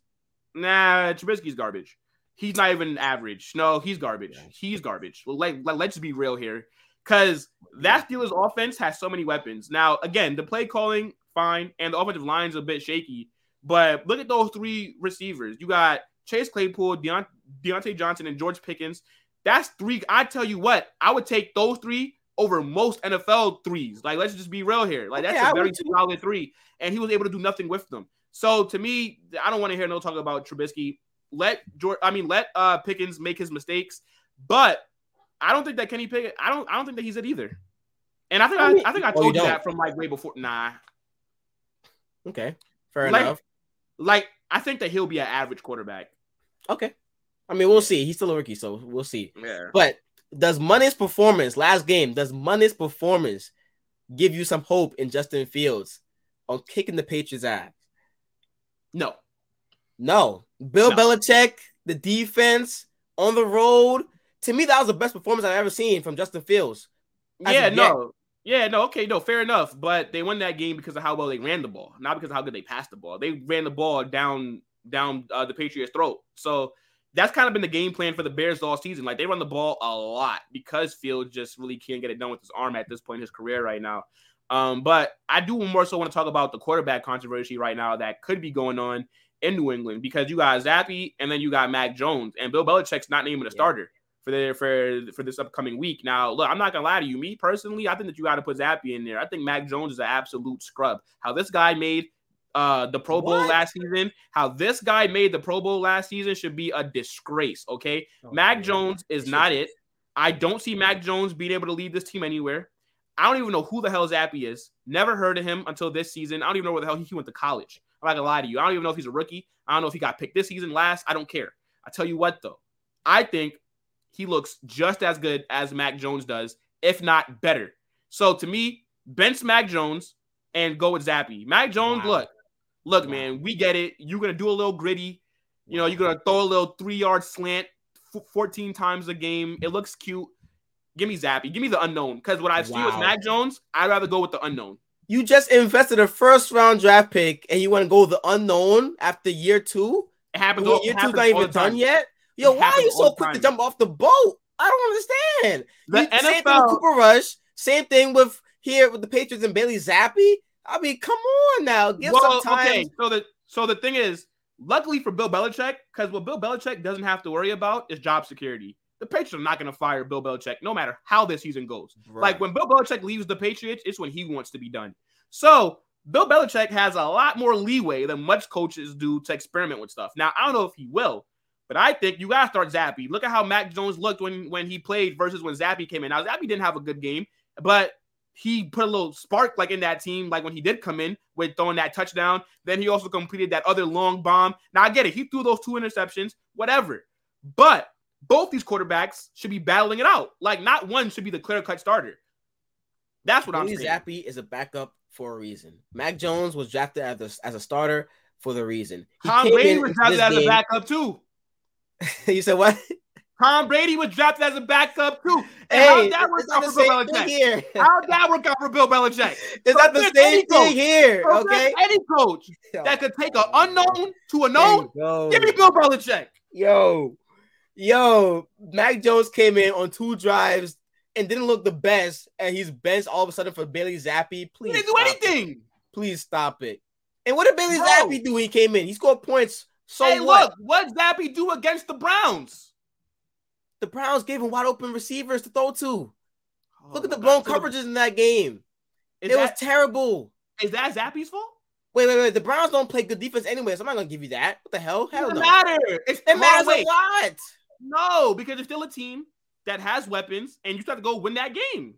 Nah, Trubisky's garbage. He's not even average. No, he's garbage. He's garbage. Well, like, like let's be real here, because that Steelers offense has so many weapons. Now, again, the play calling fine, and the offensive line's a bit shaky. But look at those three receivers. You got Chase Claypool, Deont- Diontae Johnson, and George Pickens. That's three. I tell you what, I would take those three over most NFL threes. Like, let's just be real here. Like, that's yeah, a very solid three, and he was able to do nothing with them. So to me, I don't want to hear no talk about Trubisky. Let George, I mean, let uh Pickens make his mistakes, but I don't think that Kenny Pickett. I don't. I don't think that he's it either. And I think I, I think I oh, told you, you that from like way before. Nah.
Okay, fair
like,
enough.
Like I think that he'll be an average quarterback.
Okay. I mean, we'll see. He's still a rookie, so we'll see.
Yeah.
But does Money's performance last game? Does Money's performance give you some hope in Justin Fields on kicking the Patriots' ass?
No.
No. Bill no. Belichick, the defense on the road. To me, that was the best performance I've ever seen from Justin Fields.
Yeah, no. Yeah, no, okay, no, fair enough. But they won that game because of how well they ran the ball, not because of how good they passed the ball. They ran the ball down down uh, the Patriots' throat. So that's kind of been the game plan for the Bears all season. Like they run the ball a lot because Field just really can't get it done with his arm at this point in his career right now. Um, but I do more so want to talk about the quarterback controversy right now that could be going on in New England because you got Zappe and then you got Mac Jones and Bill Belichick's not naming a starter for the for for this upcoming week. Now, look, I'm not gonna lie to you. Me personally, I think that you got to put Zappe in there. I think Mac Jones is an absolute scrub. How this guy made uh the Pro Bowl what? last season, how this guy made the Pro Bowl last season should be a disgrace. Okay, oh, Mac man. Jones is not it. I don't see Mac Jones being able to lead this team anywhere. I don't even know who the hell Zappe is. Never heard of him until this season. I don't even know where the hell he went to college. I'm not gonna lie to you. I don't even know if he's a rookie. I don't know if he got picked this season, last. I don't care. I tell you what though, I think he looks just as good as Mac Jones does, if not better. So to me, bench Mac Jones and go with Zappe. Mac Jones, wow. look, look, man, we get it. You're gonna do a little gritty. You know, you're gonna throw a little three yard slant 14 times a game. It looks cute. Give me Zappe. Give me the unknown. Because what I see with Mac Jones, I'd rather go with the unknown.
You just invested a first round draft pick and you want to go the unknown after year two?
It happens. All,
year two's not even done yet. Yo, it why are you so quick time. to jump off the boat? I don't understand.
The
you,
NFL,
same thing with Cooper Rush. Same thing with here with the Patriots and Bailey Zappe. I mean, come on now, give well, some time. Okay,
so the so the thing is, luckily for Bill Belichick, because what Bill Belichick doesn't have to worry about is job security. the Patriots are not going to fire Bill Belichick no matter how this season goes.
Right.
Like when Bill Belichick leaves the Patriots, it's when he wants to be done. So Bill Belichick has a lot more leeway than much coaches do to experiment with stuff. Now, I don't know if he will, but I think you got to start Zappe. Look at how Mac Jones looked when, when he played versus when Zappe came in. Now, Zappe didn't have a good game, but he put a little spark like in that team, like when he did come in with throwing that touchdown. Then he also completed that other long bomb. Now I get it. He threw those two interceptions, whatever. But both these quarterbacks should be battling it out. Like not one should be the clear cut starter. That's what
Billy
I'm saying.
Zappe is a backup for a reason. Mac Jones was drafted as a, as a starter for the reason. He
Tom Brady was drafted as a backup too. *laughs*
you said what?
Tom Brady was drafted as a backup too. And
Hey,
how'd that work out for Bill Belichick?
here.
How'd that work out for Bill Belichick?
Is that the same thing
coach.
here? Okay.
Any coach that could take an unknown to a known, give me Bill Belichick.
Yo, yo, Mac Jones came in on two drives and didn't look the best, and he's benched all of a sudden for Bailey
Zappe.
Please He
didn't do
stop it.
anything.
Please stop it. And what did Bailey
Bro.
Zappe do when he came in? He scored points. So
hey,
what?
look, what Zappe do against the Browns?
The Browns gave him wide open receivers to throw to. Oh, Look at the
Oh,
blown. Coverages in that game.
Is
it
that,
was terrible.
is that Zappe's fault?
Wait, wait, wait. The Browns don't play good defense anyway, so I'm not gonna give you that. What the hell? Hell
Doesn't
no.
matter. It's
It matters a lot.
No, because it's still a team that has weapons, and you have to go win that game.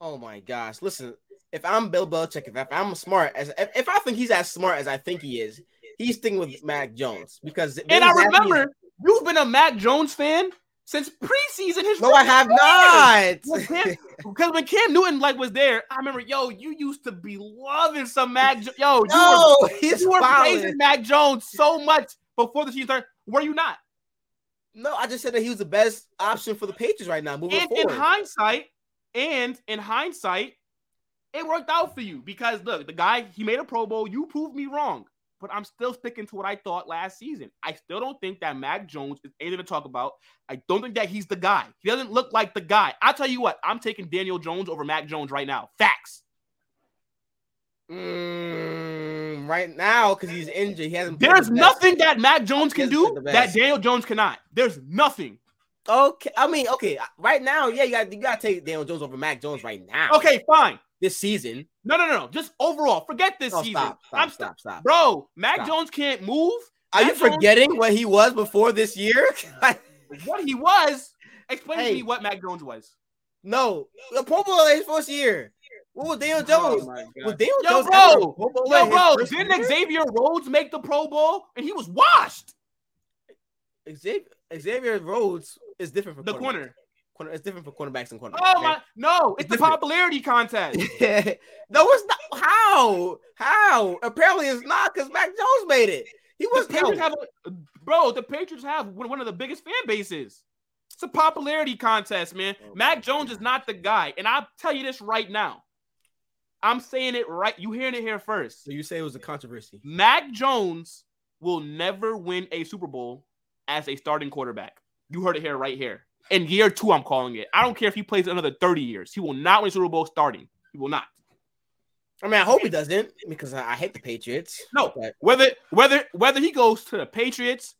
Oh my gosh! Listen, if I'm Bill Belichick, if, I'm smart as if, if I think he's as smart as I think he is, he's sticking with Mac Jones because
And I
Zappe is-
remember you've been a Mac Jones fan since preseason. His
No, I have not. *laughs*
Because when Cam Newton like was there, I remember, yo, you used to be loving some Mac. Jo- yo, you
no,
were,
he's
you were praising Mac Jones so much before the season started. Were you not?
No, I just said that he was the best option for the Patriots right now moving
And in hindsight, and in hindsight, it worked out for you because look, the guy he made a Pro Bowl. You proved me wrong, but I'm still sticking to what I thought last season. I still don't think that Mac Jones is anything to talk about. I don't think that he's the guy. He doesn't look like the guy. I'll tell you what, I'm taking Daniel Jones over Mac Jones right now. Facts.
Mm, right now, because he's injured, he hasn't.
There's
best.
nothing that Mac Jones can do that. Daniel Jones cannot. There's nothing.
Okay, I mean, okay, right now, yeah, you got you got to take Daniel Jones over Mac Jones right now.
Okay, fine.
this season.
No, no, no, no. Just overall, forget this
Oh,
season.
stop, stop,
I'm
stop, stop.
Bro, Mac
Stop.
Jones can't move.
Are you
Mac Jones-
forgetting what he was before this year? *laughs*
What he was. Explain
Hey.
to me what Mac Jones was.
no, the Pro Bowl his first year. What was Daniel oh Jones?
my
was Daniel
Yo,
Jones
bro.
Pro
Yo, bro, didn't
year?
Xavier Rhodes make the Pro Bowl and he was washed?
Xavier, Xavier Rhodes is different from
The corner.
Corner- It's different for cornerbacks and cornerbacks.
Oh my, no, it's
It's
the
different.
popularity contest. *laughs*
no, it's not. How? How? Apparently, it's not because Mac Jones made it. He
The
was
Patriots
no.
have, bro, the Patriots have one one of the biggest fan bases. It's a popularity contest, man.
Oh,
Mac Jones is not the guy, and I'll tell you this right now. I'm saying it right. You hearing it here first.
So you say it was a controversy?
Mac Jones will never win a Super Bowl as a starting quarterback. You heard it here, right here. In year two, I'm calling it. I don't care if he plays another 30 years. He will not win a Super Bowl starting. He will not.
I mean, I hope he doesn't because I, hate the Patriots.
No.
But
Whether whether whether he goes to the Patriots,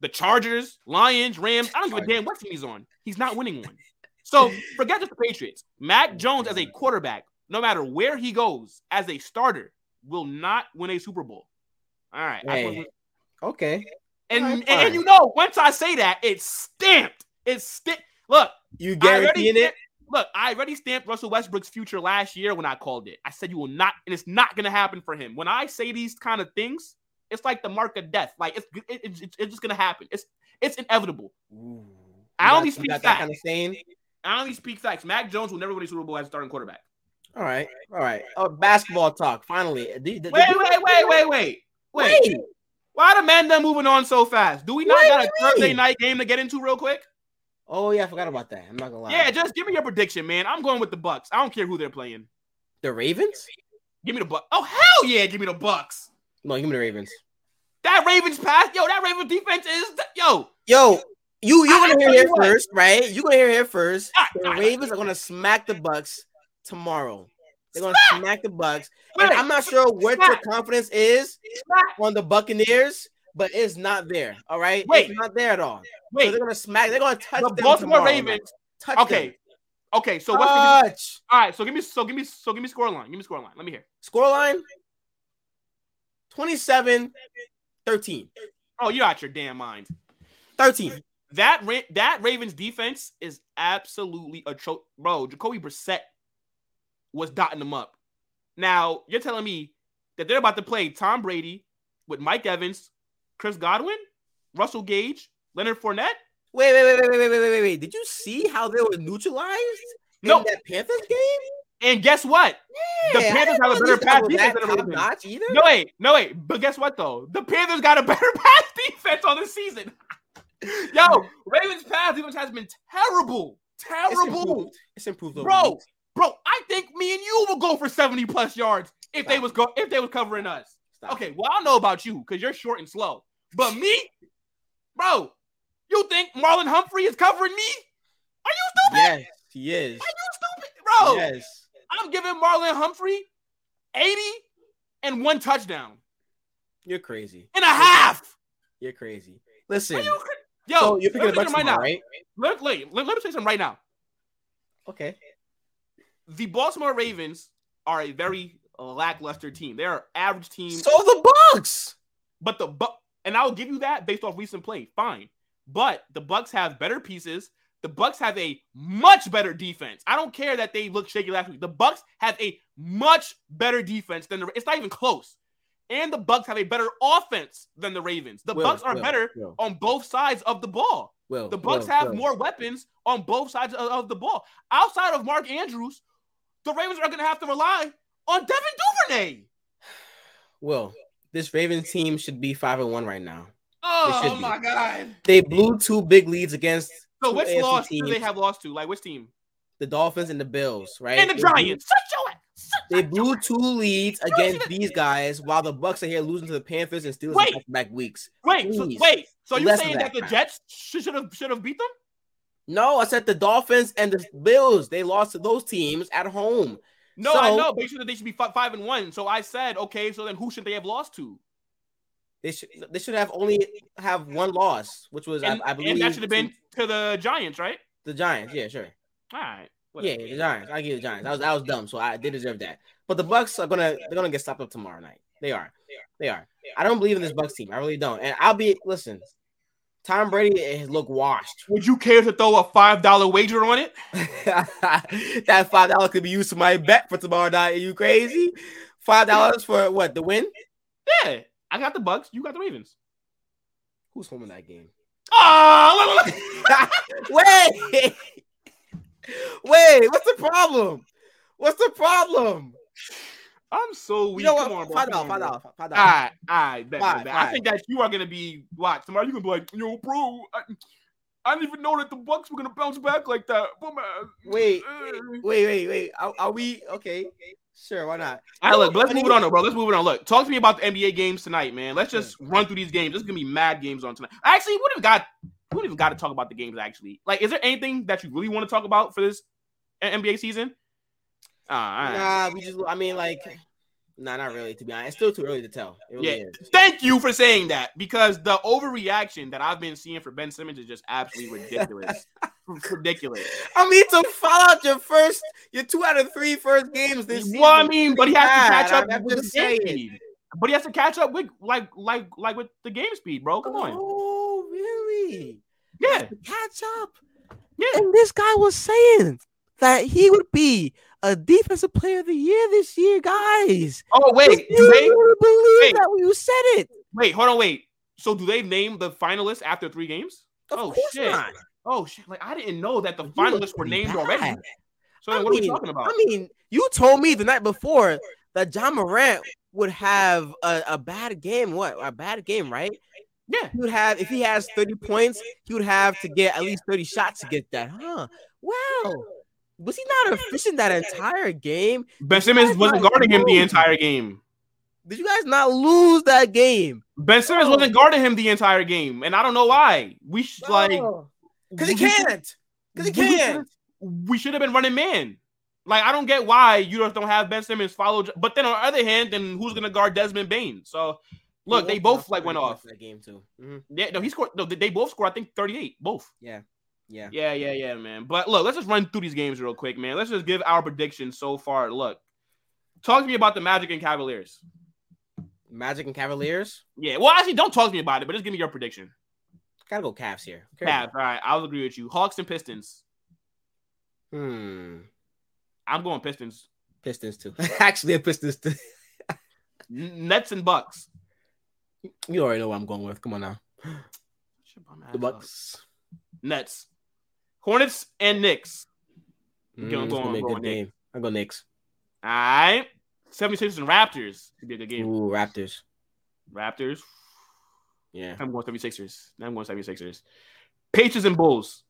the Chargers, Lions, Rams, I don't give a damn what team he's on. He's not winning one. So *laughs* forget just the Patriots. Mac Jones as a quarterback, no matter where he goes as a starter, will not win a Super Bowl. All right.
Hey, okay,
And,
Alright,
and, and you know, once I say that, it's stamped. It's sti- Look,
you guaranteeing it?
Look, I already stamped Russell Westbrook's future last year when I called it. I said you will not, and it's not going to happen for him. When I say these kind of things, it's like the mark of death. Like it's it, it, it's, it's just going to happen. It's it's inevitable.
Ooh.
I
You
only
got-
speak
got that
facts.
kind of saying.
I only speak facts. Mac Jones will never win a Super Bowl as a starting quarterback.
All right, all right. Oh, basketball talk. Finally, The- the-
Wait, wait, wait, wait, wait, wait.
Wait.
Why the man done moving on so fast? Do we not
What
got a Thursday night game to get into real quick?
Oh yeah, I forgot about that. I'm not gonna lie.
Yeah, just give me your prediction, man. I'm going with the Bucks. I don't care who they're playing.
the Ravens.
Give me the Bucks. Oh hell yeah, give me the Bucks.
No, give me the Ravens.
That Ravens pass, yo, that Ravens defense is yo.
Yo, you you
I- I
gonna hear
tell you
it
what.
first, right? You gonna hear here first.
Ah,
The
ah,
Ravens are gonna smack the Bucks tomorrow. They're gonna smack the Bucks. And I'm not sure what your confidence is
Smack.
on the Buccaneers, but it's not there. All right,
Wait.
it's not there at all.
Wait,
so they're gonna smack. They're gonna touch
the Baltimore
tomorrow
Ravens.
Touch
Okay,
them.
okay. So what's the,
touch
all right? So give me, so give me, so give me score line. Give me score line. Let me hear.
scoreline 27 13.
Oh, you're out your damn mind.
13.
That Ra- that Ravens defense is absolutely atrocious, bro. Jacoby Brissett was dotting them up. Now you're telling me that they're about to play Tom Brady with Mike Evans, Chris Godwin, Russell Gage, Leonard Fournette.
Wait, wait, wait, wait, wait, wait, wait, wait. Did you see how they were neutralized
no.
in that Panthers game?
And guess what?
Yeah, the
Panthers have a better pass defense than the Ravens.
Either.
No way, no way. But guess what though? The Panthers got a *laughs* better pass defense on the season. *laughs* Yo, Ravens pass defense has been terrible, terrible.
It's improved, it's improved
bro.
Weeks.
Bro, I think me and you will go for seventy plus yards if
Stop.
they was go if they was covering us.
Stop.
Okay, well I don't know about you because you're short and slow, but me, bro, you think Marlon Humphrey is covering me? Are you stupid?
Yes, he is.
Are you stupid, bro?
Yes.
I'm giving Marlon Humphrey eighty and one touchdown
You're crazy.
and a half.
You're crazy.
Are
Listen.
you, yo,
so you're picking
a
the
me
Bucks
say something right now.
right?
Let, let, let, let me say something right now.
Okay.
The Baltimore Ravens are a very lackluster team. They're an average team.
So the Bucks.
But the but and I'll give you that based off recent play. Fine. But the Bucks have better pieces. The Bucks have a much better defense. I don't care that they looked shaky last week. The Bucks have a much better defense than the it's not even close. And the Bucks have a better offense than the Ravens. The
Will,
Bucks are
Will,
better
Will,
on both sides of the ball. The Bucks have more weapons on both sides of, of the ball. Outside of Mark Andrews, the Ravens are going to have to rely on Devin Duvernay.
Well, this Ravens team should be five and one right now.
Oh, my god!
They blew two big leads against
So which
AFC
loss do they have lost to? Like which team?
the Dolphins and the Bills, right?
And the
They
Giants. Shut your ass. Shut-
They blew two leads against these guys while the Bucks are here losing to the Panthers and Steelers
Wait.
in back weeks.
Wait, so, wait. So you
Less
saying that.
that.
the Jets should have should have beat them?
No, I said the Dolphins and the Bills. They lost to those teams at home.
No, I know, but you said they should be fi- five and one. So I said, okay, so then who should they have lost to?
They should they should have only have one loss, which was
And,
I, I believe
and that should have been to the Giants, right?
the Giants. Yeah, sure.
All right.
Yeah, the Giants. I give the Giants. That was that was dumb. So I did deserve that. But the Bucks are gonna they're gonna get stopped up tomorrow night. They are. They are. I don't believe in this Bucks team. I really don't. And I'll be listen. Tom Brady has looked washed.
Would you care to throw a five dollar wager on it? *laughs*
that five dollars could be used to my bet for tomorrow night. Are you crazy? Five dollars for what? The win?
Yeah, I got the Bucks. You got the Ravens.
Who's home in that game?
Oh. *laughs*
Wait, wait. What's the problem? What's the problem?
I'm so weak.
You know what?
Come on, bro.
Dollars.
on,
Five
bro.
dollars. Five
All right, all right, bet, bet. I think that you are gonna be watch tomorrow. You gonna be like, yo, bro, I, I didn't even know that the Bucks were gonna bounce back like that. But man,
Wait,
uh.
wait, wait, wait. Are, are we okay? Sure, why not?
All right, look, let's move it on, though, bro. Let's move it on. Look, talk to me about the NBA games tonight, man. Let's just run through these games. There's gonna be mad games on tonight. Actually, we don't got we don't even got to talk about the games. Actually, like, is there anything that you really want to talk about for this NBA season? Uh, all right.
Nah, we just. I mean, like, nah, not really. To be honest, it's still too early to tell. It really
Yeah.
is.
Thank you for saying that because the overreaction that I've been seeing for Ben Simmons is just absolutely ridiculous. *laughs* ridiculous.
I mean, to fall out your first, your two out of three first games this season.
Well, I mean, but he has to catch up
I'm
with the
just
game
saying.
speed. But he has to catch up with like like like with the game speed, bro. Come on.
Oh, really?
Yeah.
Catch up.
Yeah.
And this guy was saying that he would be a defensive player of the year this year, guys.
Oh wait,
you
do they
believe
wait.
that when you said it.
wait? Hold on, wait. So do they name the finalists after three games?
Of
Oh, shit.
not.
Oh shit! Like I didn't know that the
You
finalists were named
bad.
already. So
I
then what are we talking about?
I mean, you told me the night before that John Morant would have a, a bad game. What a bad game, right?
yeah.
He would have if he has 30 points, he would have to get at least 30 shots to get that. Huh. Wow. Oh. Was he not efficient that entire game?
Ben Simmons wasn't guarding him the entire game.
Did you guys not lose that game?
Ben Simmons
Oh.
wasn't guarding him the entire game, and I don't know why. We sh- like
because he can't. Because he can't.
should've- We should have been running man. Like I don't get why you just don't have Ben Simmons follow. But then on the other hand, then who's gonna guard Desmond Bane? So Look, they both like went off.
that game too. Mm-hmm.
Yeah, no, he scored. No, they both scored. I think thirty-eight. Both.
Yeah. Yeah.
Yeah, yeah, yeah, man. But look, let's just run through these games real quick, man. Let's just give our predictions so far. Look, talk to me about the Magic and Cavaliers.
Magic and Cavaliers.
Yeah. Well, actually, don't talk to me about it, but just give me your prediction.
Gotta go Cavs here.
Cavs. All right, I'll agree with you. Hawks and Pistons.
Hmm.
I'm going Pistons.
Pistons too. *laughs* Actually, a Pistons too.
Nets and Bucks.
You already know what I'm going with. Come on now. The Bucks.
Nets. Hornets and Knicks.
Mm, going, going, going, going game. I go Knicks.
All right. 76ers and Raptors. Could be a good game.
Ooh, Raptors.
Raptors.
Yeah.
I'm going 76ers. I'm going 76ers. Patriots and Bulls.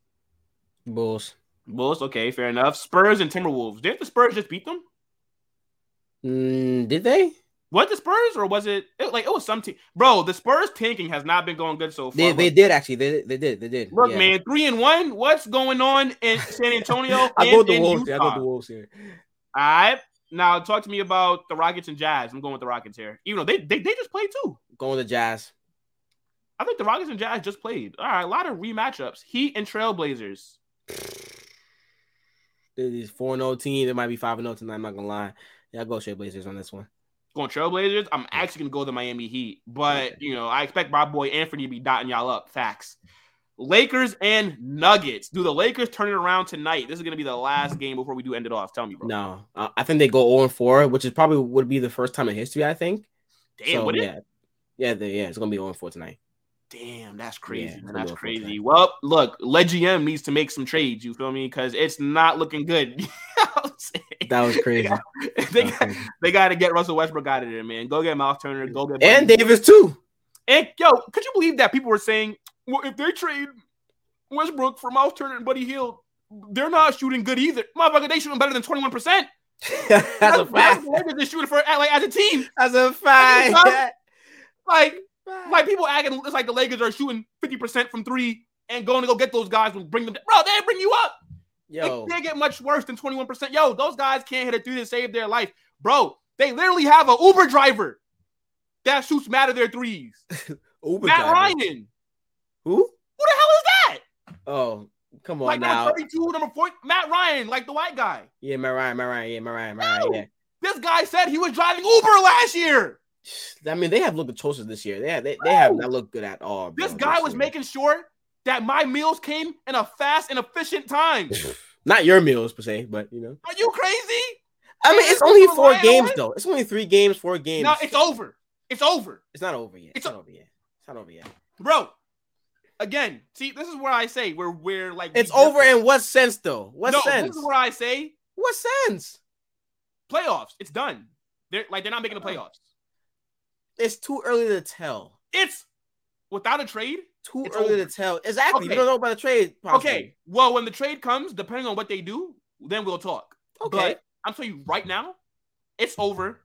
Bulls.
Bulls. Okay, fair enough. Spurs and Timberwolves. Did the Spurs just beat them?
Mm, did they?
Was the Spurs or was it, it, like it was some team? Bro, the Spurs tanking has not been going good so far.
They, they did actually. They, they did. They did.
Look, yeah. man, three and one. What's going on in *laughs* San Antonio?
I go the Wolves. Utah? I go the Wolves here.
All right. Now talk to me about the Rockets and Jazz. I'm going with the Rockets here. Even though they they, they just played too.
Going with the Jazz.
I think the Rockets and Jazz just played. All right, a lot of rematchups. Heat and Trailblazers.
These 4 and 0 team. It might be 5 0 tonight. I'm not going to lie. Yeah, I'll go Trailblazers on this one.
Going Trailblazers. I'm actually going to go the Miami Heat. But, you know, I expect my boy Anthony to be dotting y'all up. Facts. Lakers and Nuggets. Do the Lakers turn it around tonight? This is going to be the last game before we do end it off. Tell me, bro.
No, uh, I think they go 0 4, which is probably would be the first time in history. I think.
Damn, so,
yeah, yeah, the, yeah, it's gonna be 0 4 tonight.
Damn, that's crazy. Yeah, man. That's crazy. Well, look, GM needs to make some trades. You feel me? Because it's not looking good. *laughs*
that was *laughs* crazy.
They got, they, got, they got to get Russell Westbrook out of there, man. Go get Myles Turner. Go get
and Davis too.
And yo, could you believe that people were saying, well, if they trade Westbrook for Myles Turner and Buddy Hield, they're not shooting good either. Motherfucker, they shooting better than twenty one percent. *laughs*
That's a fact.
They're shooting for like as a team.
As a fact.
Like like people acting it's like the Lakers are shooting 50% from three and going to go get those guys and bring them. Down. Bro, they bring you up. Yo. It can't get much worse than 21%. Yo, those guys can't hit a three to save their life. Bro, they literally have an Uber driver that shoots mad at their threes. *laughs*
Uber
Matt
driver.
Ryan.
Who?
Who the hell is that?
Oh, come on
like
now.
Number 32, number 4, Matt Ryan, like the white guy.
Yeah, Matt Ryan, Matt Ryan, yeah, Matt Ryan, Matt Ryan, yeah.
This guy said he was driving Uber last year.
I mean, they have looked atrocious this year. They have, they, they have not looked good at all.
Bro, this guy this was year. making sure that my meals came in a fast and efficient time. *laughs*
not your meals per se, but you know.
Are you crazy?
I mean, it's only four games though. It's only three games, four games.
No, it's over. It's over.
It's not over yet. It's, it's not over yet. It's not over yet,
bro. Again, see, this is where I say we're we're like
it's over in what sense though? What no, sense?
This is where I say
what sense?
Playoffs. It's done. They're like they're not making the playoffs.
It's too early to tell.
It's without a trade.
Too early over. to tell. Exactly. Okay. You don't know about the trade.
Possibly. Okay. Well, when the trade comes, depending on what they do, then we'll talk.
Okay.
But I'm telling you right now, it's over.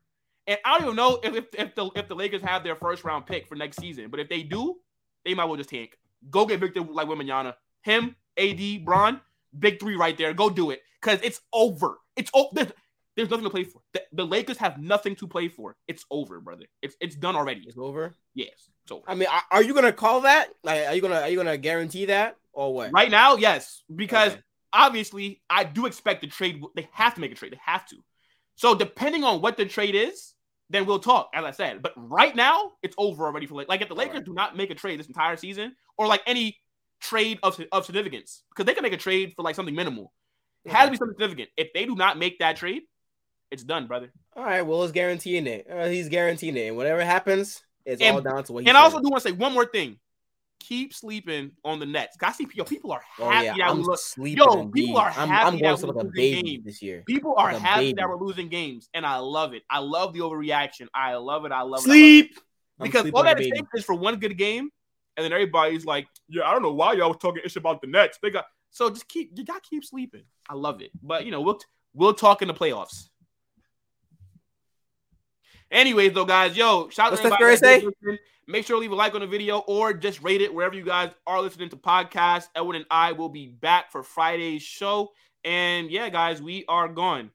And I don't even know if, if, if the if the Lakers have their first round pick for next season. But if they do, they might well just tank. Go get Victor like Wembanyama. Him, AD, Bron, big three right there. Go do it. Cause it's over. It's over. There's nothing to play for. The, the, Lakers have nothing to play for. It's over, brother. It's it's done already.
It's over.
Yes, it's over.
I mean, are, you gonna call that? Like, are you gonna are you gonna guarantee that or what?
Right now, yes, because okay. obviously I do expect the trade. They have to make a trade. They have to. So depending on what the trade is, then we'll talk. As I said, but right now it's over already for like, like if the Lakers right. do not make a trade this entire season or like any trade of of significance because they can make a trade for like something minimal. It has to be something significant. If they do not make that trade, it's done, brother.
All right, well, it's guaranteeing it. Uh, he's guaranteeing it, and whatever happens, it's
and,
all down to what.
and said. I also do want to say one more thing. Keep sleeping on the Nets. I see yo, people are happy oh, yeah. that
I'm
we look.
Sleeping
yo,
indeed.
people are
I'm,
happy
I'm going
that
to
we're
a baby
games.
this year.
People are like happy baby. that we're losing games, and I love it. I love the overreaction. I love it. I love
sleep.
it. Because all that it takes is for one good game, and then everybody's like, "Yeah, I don't know why y'all was talking ish about the Nets." They got so just keep you got to keep sleeping. I love it, but you know we'll we'll talk in the playoffs. Anyways, though, guys, yo, shout
out to everybody.
Make sure to leave a like on the video or just rate it wherever you guys are listening to podcasts. Edwin and I will be back for Friday's show. And yeah, guys, we are gone.